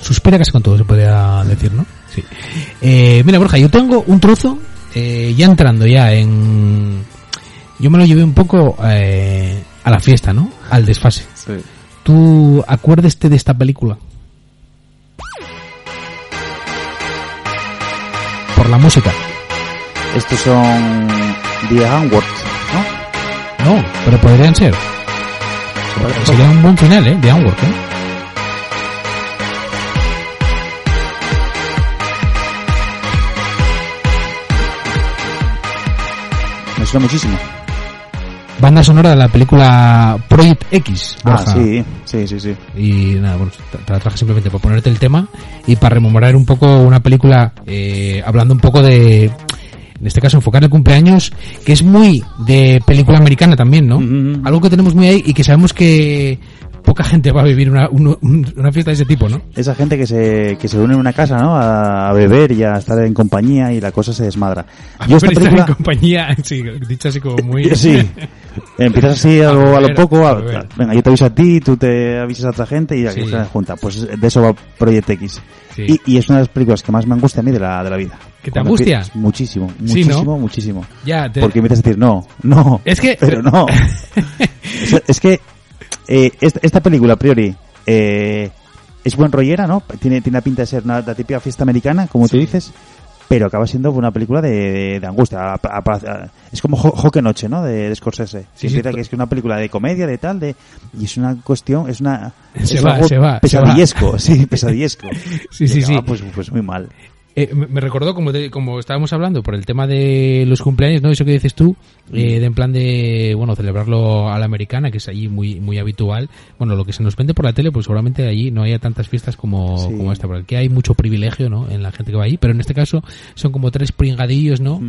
Suspira casa con todo, se podría decir, ¿no? Sí. Eh, mira, Borja, yo tengo un trozo, eh, ya entrando ya en... Yo me lo llevé un poco eh, a la fiesta, ¿no? Al desfase. Sí. ¿Tú acuérdeste de esta película? Por la música. Estos son The Onward, ¿no? No, pero podrían ser. Sería un buen final, ¿eh? De Onward, ¿eh? Me suena muchísimo. Banda sonora de la película Project X. Ah, sí, sí, sí, sí. Y nada, bueno, te la traje simplemente para ponerte el tema y para rememorar un poco una película, eh, hablando un poco de, en este caso, enfocar el cumpleaños, que es muy de película americana también, ¿no? Algo que tenemos muy ahí y que sabemos que poca gente va a vivir una, un- una fiesta de ese tipo, ¿no? Esa gente que se, que se une en una casa, ¿no? A, a beber y a estar en compañía y la cosa se desmadra. Yo esta estar en compañía, <laughs> sí, dicho así como muy... <laughs> Sí. Empiezas así a lo, a lo poco, a- venga, yo te aviso a ti, tú te avisas a otra gente y aquí Sí. se junta. Pues de eso va Project X. Sí. Y, y es una de las películas que más me angustia a mí de la, de la vida. ¿Que te Cuando angustia? empiezas- Muchísimo, Sí, ¿no? muchísimo, muchísimo. Ya, te- Porque empiezas a decir, no, no, Es que- pero no. es, <laughs> es que eh, esta, esta película, a priori, eh, es buen rollera, ¿no? Tiene, tiene la pinta de ser una, la típica fiesta americana, como tú dices, pero acaba siendo una película de, de- de angustia. A- a- a- es como Jo- Joque Noche, ¿no? De, de Scorsese. Sí, sí, que es una película de comedia, de tal, de y es una cuestión, es una Se es va, algo se va, se pesadillesco, va. sí, pesadillesco. <laughs> Sí, Y sí, acaba, sí. Pues, pues muy mal. Eh, me recordó, como, te- como estábamos hablando, por el tema de los cumpleaños, ¿no? Eso que dices tú, eh, de en plan de, bueno, celebrarlo a la americana, que es allí muy muy habitual. Bueno, lo que se nos vende por la tele, pues seguramente allí no haya tantas fiestas como, Sí. como esta, porque hay mucho privilegio, ¿no? En la gente que va allí, pero en este caso son como tres pringadillos, ¿no?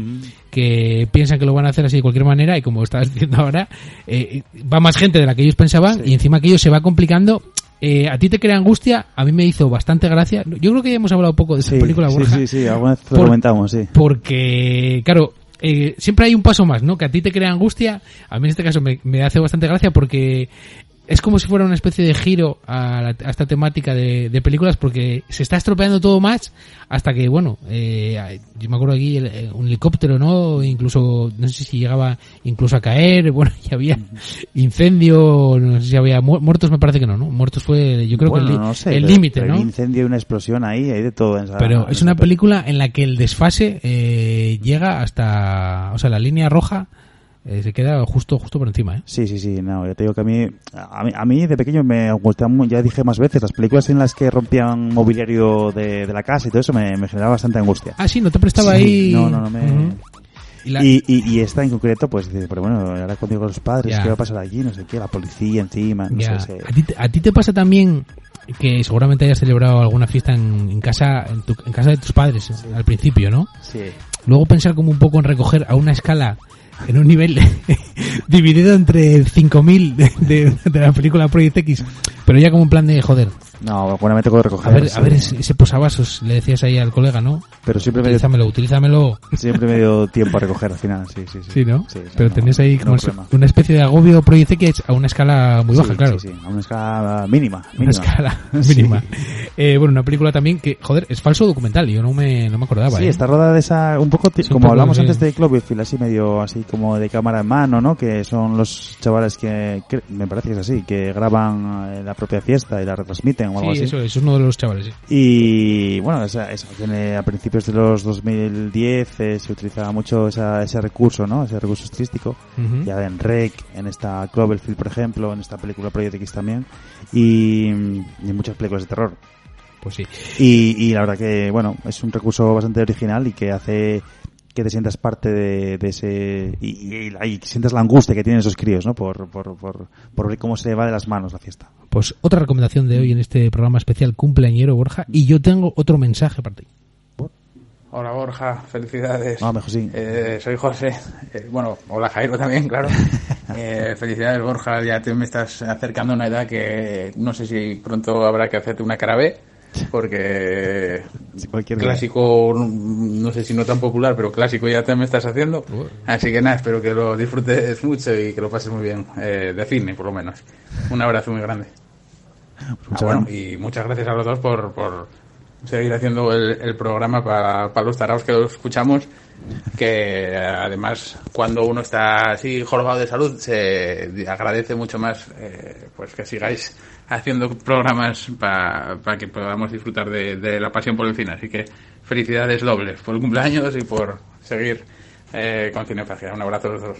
Que piensan que lo van a hacer así de cualquier manera y como estabas <laughs> diciendo ahora, eh, va más gente de la que ellos pensaban y encima que ellos se va complicando. Eh, a ti te crea angustia, a mí me hizo bastante gracia. Yo creo que ya hemos hablado poco de esta Sí, película, sí, Borja. sí, sí, alguna vez lo comentamos, sí. Porque, claro, eh, siempre hay un paso más, ¿no? Que a ti te crea angustia. A mí en este caso me, me hace bastante gracia porque es como si fuera una especie de giro a, la- a esta temática de, de películas porque se está estropeando todo más hasta que, bueno, eh, yo me acuerdo aquí el- eh, un helicóptero, ¿no? Incluso, no sé si llegaba incluso a caer, <laughs> bueno, y había incendio, no sé si había mu- muertos, me parece que no, ¿no? Muertos fue, yo creo bueno, que el, no sé, límite, ¿no? Incendio, una explosión ahí, hay de todo. En esa- Pero es una película en la que el desfase eh, llega hasta, o sea, la línea roja eh, se queda justo justo por encima, ¿eh? Sí, sí, sí, no, ya te digo que a mí, a mí, a mí de pequeño me gustaban, ya dije más veces, las películas en las que rompían mobiliario de, de la casa y todo eso me, me generaba bastante angustia. Ah, sí, no te prestaba Sí, ahí. No, no, no me... Y la- Y, y, y esta en concreto, pues, dice, pero bueno, ahora cuando digo los padres. ¿qué va a pasar aquí? No sé qué, la policía encima, no sé. sé. ¿A, ti, te- a ti te pasa también que seguramente hayas celebrado alguna fiesta en, en casa en, tu- en casa de tus padres al principio, ¿no? Sí. Luego pensar como un poco en recoger a una escala en un nivel <laughs> dividido entre 5000 de, de, de la película Project X, pero ya como en plan de joder. No, buenamente puedo recoger. A ver, a ver ese, ese posavasos, le decías ahí al colega, ¿no? Pero siempre me dio, Utilízamelo, utilízamelo. siempre me dio tiempo a recoger al final, sí, sí, sí. Sí, ¿no? Sí, Pero no- tenés ahí no como problema. una especie de agobio Project X a una escala muy Sí, baja, claro. Sí, sí, a una escala mínima. Una mínima. escala <laughs> Sí. mínima. Eh, bueno, una película también que, joder, es falso documental. Yo no me, no me acordaba. Sí, ¿eh? está rodada de esa, un poco, un como poco, hablamos antes de Cloverfield, así medio, así como de cámara en mano, ¿no? Que son los chavales que, que- me parece que es así, que graban eh, la propia fiesta y la retransmiten o algo Sí, así. eso, es uno de los chavales. sí. Y bueno, esa, esa tiene- a principios de los 2010 eh, se utilizaba mucho esa, ese recurso, ¿no? Ese recurso estilístico. Ya en Rec, en esta Cloverfield, por ejemplo, en esta película Project X también. Y, y en muchas películas de terror. Pues sí. Y, y la verdad que, bueno, es un recurso bastante original y que hace que te sientas parte de, de ese... Y, y, sientas la angustia que tienen esos críos, ¿no? Por, por, por, por ver cómo se va de las manos la fiesta. Pues otra recomendación de hoy en este programa especial cumpleañero, Borja. Y yo tengo otro mensaje para ti. Hola Borja, felicidades. Ah, mejor sí. Eh, soy José. Eh, bueno, hola Jairo también, claro. <laughs> Eh, felicidades Borja, ya te me estás acercando a una edad que no sé si pronto habrá que hacerte una cara B, porque cualquier clásico, no sé si no tan popular, pero clásico ya te me estás haciendo. Así que nada, espero que lo disfrutes mucho y que lo pases muy bien, eh, de cine por lo menos. Un abrazo muy grande. Ah, Muchas bueno, y muchas gracias a los dos por, por seguir haciendo el, el programa para, para los taraos que lo escuchamos, que además cuando uno está así jorobado de salud se agradece mucho más eh, pues que sigáis haciendo programas para que podamos disfrutar de, la pasión por el cine. Así que felicidades dobles por el cumpleaños y por seguir eh, con Cinefagia. Un abrazo a los dos.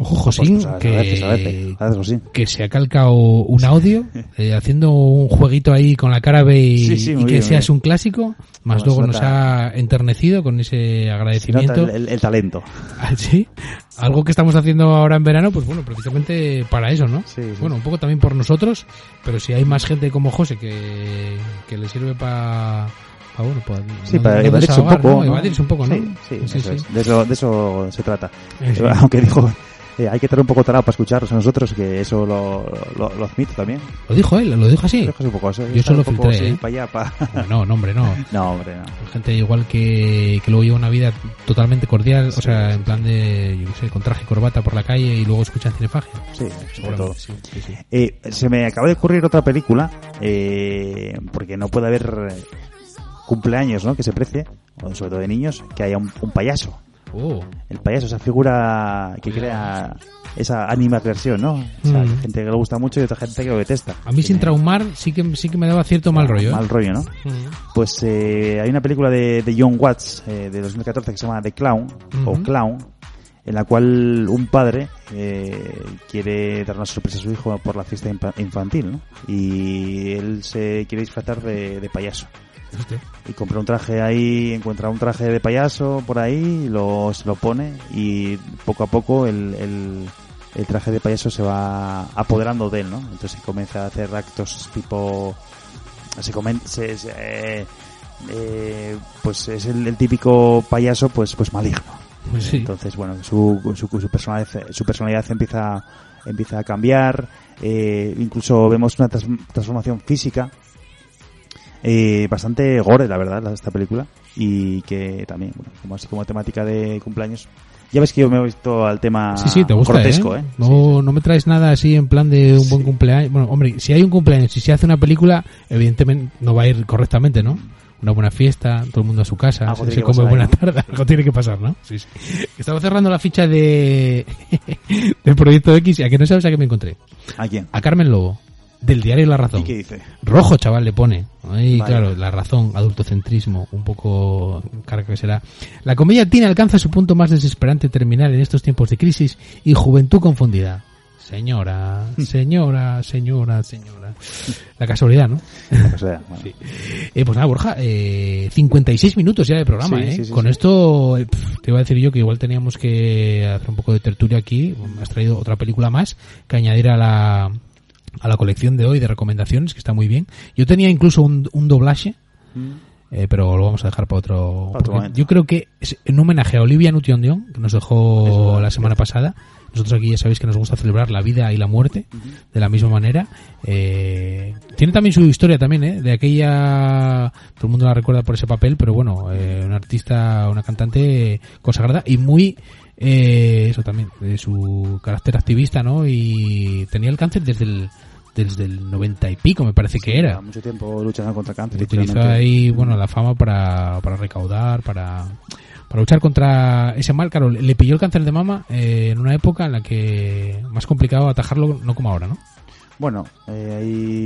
Ojo, Josín, Pues, pues, que, Josín. que se ha calcado un audio <laughs> eh, haciendo un jueguito ahí con la cara B y, Sí, sí, y muy que bien, seas un clásico, más luego nos ha enternecido con ese agradecimiento. el, el- el talento. <laughs> Ah, Sí, algo que estamos haciendo ahora en verano, pues bueno, precisamente para eso, ¿no? Sí. Bueno, un poco también por nosotros, pero si hay más gente como José que, que le sirve para... bueno, Sí, no- para no evadirse un poco. ¿no? un poco, ¿no? Sí, sí, eso es. De, eso, de eso se trata. Eh. <laughs> Aunque dijo, Eh, hay que estar un poco tarado para escucharnos a nosotros, que eso lo, lo, lo admito también. Lo dijo él, lo dijo así. Lo dijo así un poco, Yo solo filtré, así ¿eh? para allá, para... No, no, hombre, no. <laughs> No, hombre, no. Gente igual que, que luego lleva una vida totalmente cordial, o sea, en plan de, yo qué sé, con traje y corbata por la calle y luego escuchan cinefagia. Sí, sobre todo. sí. Eh, se me acaba de ocurrir otra película, eh, porque no puede haber cumpleaños, ¿no? Que se precie, sobre todo de niños, que haya un, un payaso. Oh. El payaso, esa figura que crea esa animadversión, ¿no? O sea, Mm. gente que le gusta mucho y otra gente que lo detesta. A mí sin traumar sí que, sí que me daba cierto mal rollo. ¿eh? Mal rollo, ¿no? Mm. Pues eh, hay una película de, de John Watts eh, de 2014 que se llama The Clown o. Clown, en la cual un padre eh, quiere dar una sorpresa a su hijo por la fiesta infa- infantil, ¿no? Y él se quiere disfrazar de, de payaso. Hostia. Y compra un traje ahí, encuentra un traje de payaso por ahí, lo, se lo pone y poco a poco el, el, el traje de payaso se va apoderando de él, ¿no? Entonces comienza a hacer actos tipo... Se comen, se, se- eh, eh, pues es el, el típico payaso pues pues maligno. Pues sí. Entonces, bueno, su, su, su personalidad, su personalidad empieza, empieza a cambiar, eh, incluso vemos una trans- transformación física eh, bastante gore, la verdad, esta película. Y que también, bueno, como así como temática de cumpleaños. Ya ves que yo me he visto al tema Sí, sí, te gusta, grotesco, ¿eh? ¿eh? No, no me traes nada así en plan de un buen cumpleaños. Bueno, hombre, si hay un cumpleaños y se hace una película, evidentemente no va a ir correctamente, ¿no? Una buena fiesta, todo el mundo a su casa, Algo se, come buena ahí, tarde, algo tiene que pasar, ¿no? Sí, sí. Estaba cerrando la ficha de <laughs> del Proyecto X y a que no sabes a qué me encontré. ¿A quién? A Carmen Lobo, del diario La Razón. ¿Y qué dice? Rojo, chaval, le pone. Ahí, Vale. claro, la razón, adultocentrismo, un poco carga que será. La comedia teen alcanza su punto más desesperante terminal en estos tiempos de crisis y juventud confundida. Señora, <laughs> señora, señora, señora. La casualidad, ¿no? O sea, bueno. <laughs> Sí. Eh, pues nada, Borja, eh, 56 minutos ya de programa, Sí, ¿eh? sí, Con esto, eh, te iba a decir yo que igual teníamos que hacer un poco de tertulia aquí. Has traído otra película más que añadir a la, a la colección de hoy de recomendaciones, que está muy bien. Yo tenía incluso un, un doblaje, eh, pero lo vamos a dejar para otro. Para otro yo creo que es en homenaje a Olivia Newton-John, que nos dejó la semana pasada. Nosotros aquí ya sabéis que nos gusta celebrar la vida y la muerte de la misma manera. Eh, tiene también su historia también, ¿eh? De aquella... Todo el mundo la recuerda por ese papel, pero bueno, eh, una artista, una cantante consagrada y muy... eh, eso también, de su carácter activista, ¿no? Y tenía el cáncer desde el, desde el 90 y pico, me parece que era. Mucho tiempo luchando contra cáncer. y Utilizó ahí, bueno, la fama para, para recaudar, para, para luchar contra ese mal. Claro, le pilló el cáncer de mama eh, en una época en la que más complicado atajarlo, no como ahora, ¿no? Bueno, eh,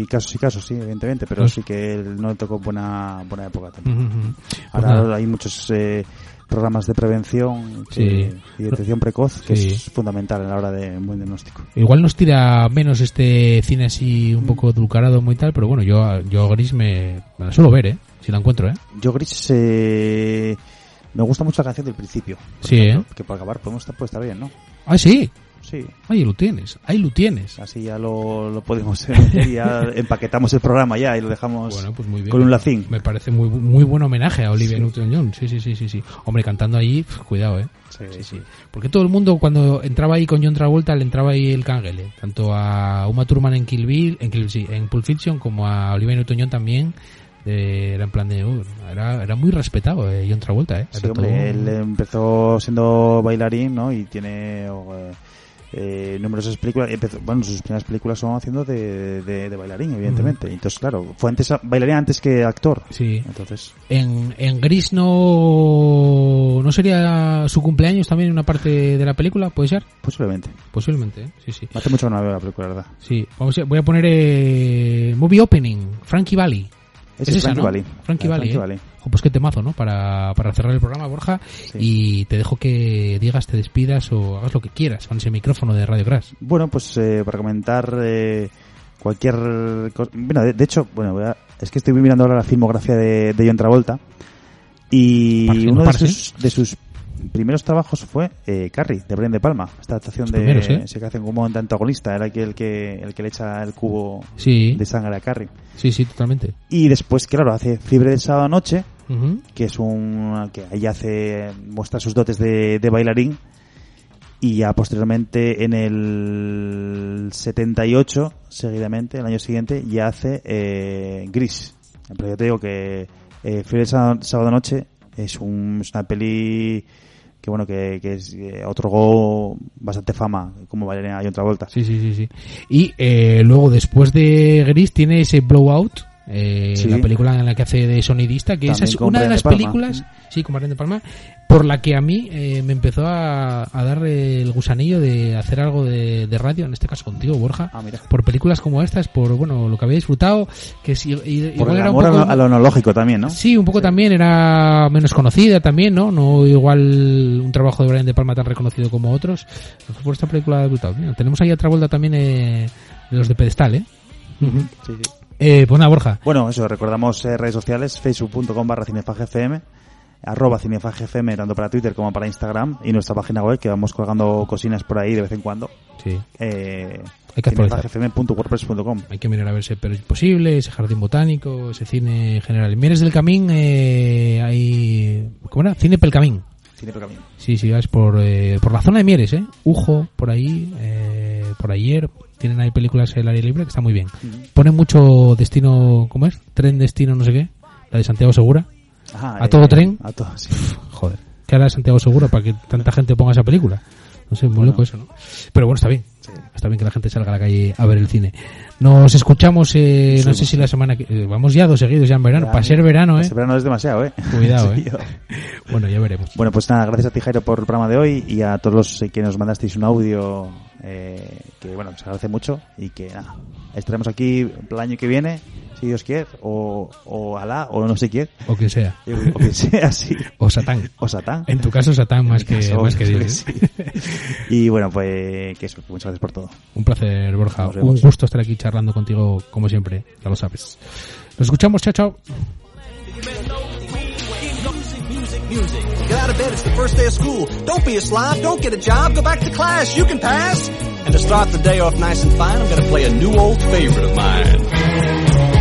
hay casos y casos, sí, evidentemente, pero Pues- sí que él no le tocó buena, buena época también. Pues Ahora hay muchos eh, programas de prevención Sí. y detección precoz que Sí. es fundamental a la hora de un buen diagnóstico. Igual nos tira menos este cine así un poco edulcarado, muy tal, pero bueno, yo, yo Gris me, me la suelo ver, ¿eh? Si la encuentro, ¿eh? Yo, Gris, eh, me gusta mucho la canción del principio. Sí, ejemplo, ¿eh? Que para acabar podemos estar, puede estar bien, ¿no? Ah, sí. Sí. Ahí lo tienes, ahí lo tienes. Así ya lo, lo podemos <laughs> ya empaquetamos el programa ya y lo dejamos Bueno, pues muy bien. con un lacín. Me parece muy muy buen homenaje a Olivia Sí. Newton-John. Sí, sí, sí, sí, sí. Hombre, cantando ahí, cuidado, ¿eh? Sí, sí. Porque todo el mundo cuando entraba ahí con John Travolta le entraba ahí el cángele, tanto a Uma Thurman en Kill Bill, en Kill, sí, en Pulp Fiction como a Olivia Newton-John también. era en plan de uh, era, era muy respetado eh, John Travolta, ¿eh? Sí, Era hombre, todo- él empezó siendo bailarín, ¿no? Y tiene eh, eh, numerosas películas. empezó- bueno, sus primeras películas son haciendo de, de, de bailarín, evidentemente. Entonces, claro, fue antes bailarín antes que actor. Sí. Entonces, En, en Gris no no sería su cumpleaños también una parte de la película, ¿puede ser? posiblemente. Posiblemente, ¿eh? sí, sí. Hace mucho que no veo la película, la verdad. Sí, vamos a, voy a poner eh, Movie Opening, Frankie Valley. Ese es esa, Frankie ¿no? Valli. Frankie Frankie ¿eh? Valli. Pues qué temazo, ¿no? Para, para cerrar el programa, Borja. Y te dejo que digas, te despidas o hagas lo que quieras con ese micrófono de Radio Crash. Bueno, pues eh, para comentar eh, cualquier cosa. Bueno, de, de hecho, bueno, voy a- es que estoy mirando ahora la filmografía de, de John Travolta. Y Parce, uno de sus, de sus primeros trabajos fue eh, Carrie, de Brian De Palma. Esta adaptación Los de. primeros, ¿eh? Se que hacen como un antagonista. Era aquel que, el que le echa el cubo Sí. de sangre a Carrie. Sí, sí, totalmente. Y después, claro, hace Fiebre del sábado noche, Que es un. que ahí hace. muestra sus dotes de, de bailarín. Y ya posteriormente, en el 78, seguidamente, el año siguiente, ya hace eh, Gris. Pero yo te digo que eh, Fiebre Sábado, Noche es, un, es una peli que bueno que, que es, eh, otorgó bastante fama como bailarina a John Travolta. Sí, sí, sí, sí. Y eh, luego, después de Gris, tiene ese Blowout, eh, Sí. la película en la que hace de sonidista, que esa es una de las De Palma. películas, sí, con Brian de Palma, por la que a mí eh, me empezó a, a dar el gusanillo de hacer algo de, de radio, en este caso contigo, Borja, Ah, por películas como estas, por bueno lo que había disfrutado, que si, y- Por igual el era un amor poco... a lo analógico también, ¿no? Sí, un poco también era menos conocida también, ¿no? No igual un trabajo de Brian De Palma tan reconocido como otros. Por esta película brutal. Mira, tenemos ahí a Travolta también eh, de los de pedestal, ¿eh? Sí, sí. Eh, pues nada, Borja. Bueno, eso, recordamos eh, redes sociales, facebook.com barra cinefagfm, arroba cinefagfm, tanto para Twitter como para Instagram, y nuestra página web, que vamos colgando cosinas por ahí de vez en cuando. Sí. Eh, Hay que actualizar. Hay que mirar a ver ese Pero Posible, ese Jardín Botánico, ese cine general. En Mieres del Camín eh, hay... ¿Cómo era? Cine Pel Camín. Cine Pel Camín. Sí, sí, es por, eh, por la zona de Mieres, ¿eh? Ujo, por ahí, eh, por ayer. Tienen ahí películas en el aire libre que está muy bien. Ponen mucho destino, ¿cómo es? Tren destino, no sé qué. La de Santiago Segura. Ajá, a eh, todo tren. A todo, sí. Joder. ¿Qué hará Santiago Segura para que tanta gente ponga esa película? No sé, muy Bueno. loco eso, ¿no? Pero bueno, está bien. Está bien que la gente salga a la calle a ver el cine. Nos escuchamos, eh, no Sí, sé si la semana que... eh, vamos ya dos seguidos ya en verano. Para ser verano, ¿eh? verano es demasiado, ¿eh? Cuidado, <laughs> ¿eh? Bueno, ya veremos. Bueno, pues nada, gracias a ti, Jairo, por el programa de hoy y a todos los eh, que nos mandasteis un audio eh, que, bueno, se agradece mucho y que nada, estaremos aquí el año que viene, si Dios quiere, o, o Alá, o no sé quién. O quien sea. <laughs> O quien sea, sí. O Satán. O Satán. En tu caso, Satán más que, caso, más que creo Dios. ¿eh? sí. Y bueno, pues que eso, muchas gracias por todo. Un placer, Borja. Un gusto estar aquí charlando contigo, como siempre. Ya lo sabes. Nos escuchamos. Chao, chao. Get out of bed, it's the first day of school. Don't be a slob, don't get a job, go back to class, you can pass. And to start the day off nice and fine, I'm gonna play a new old favorite of mine.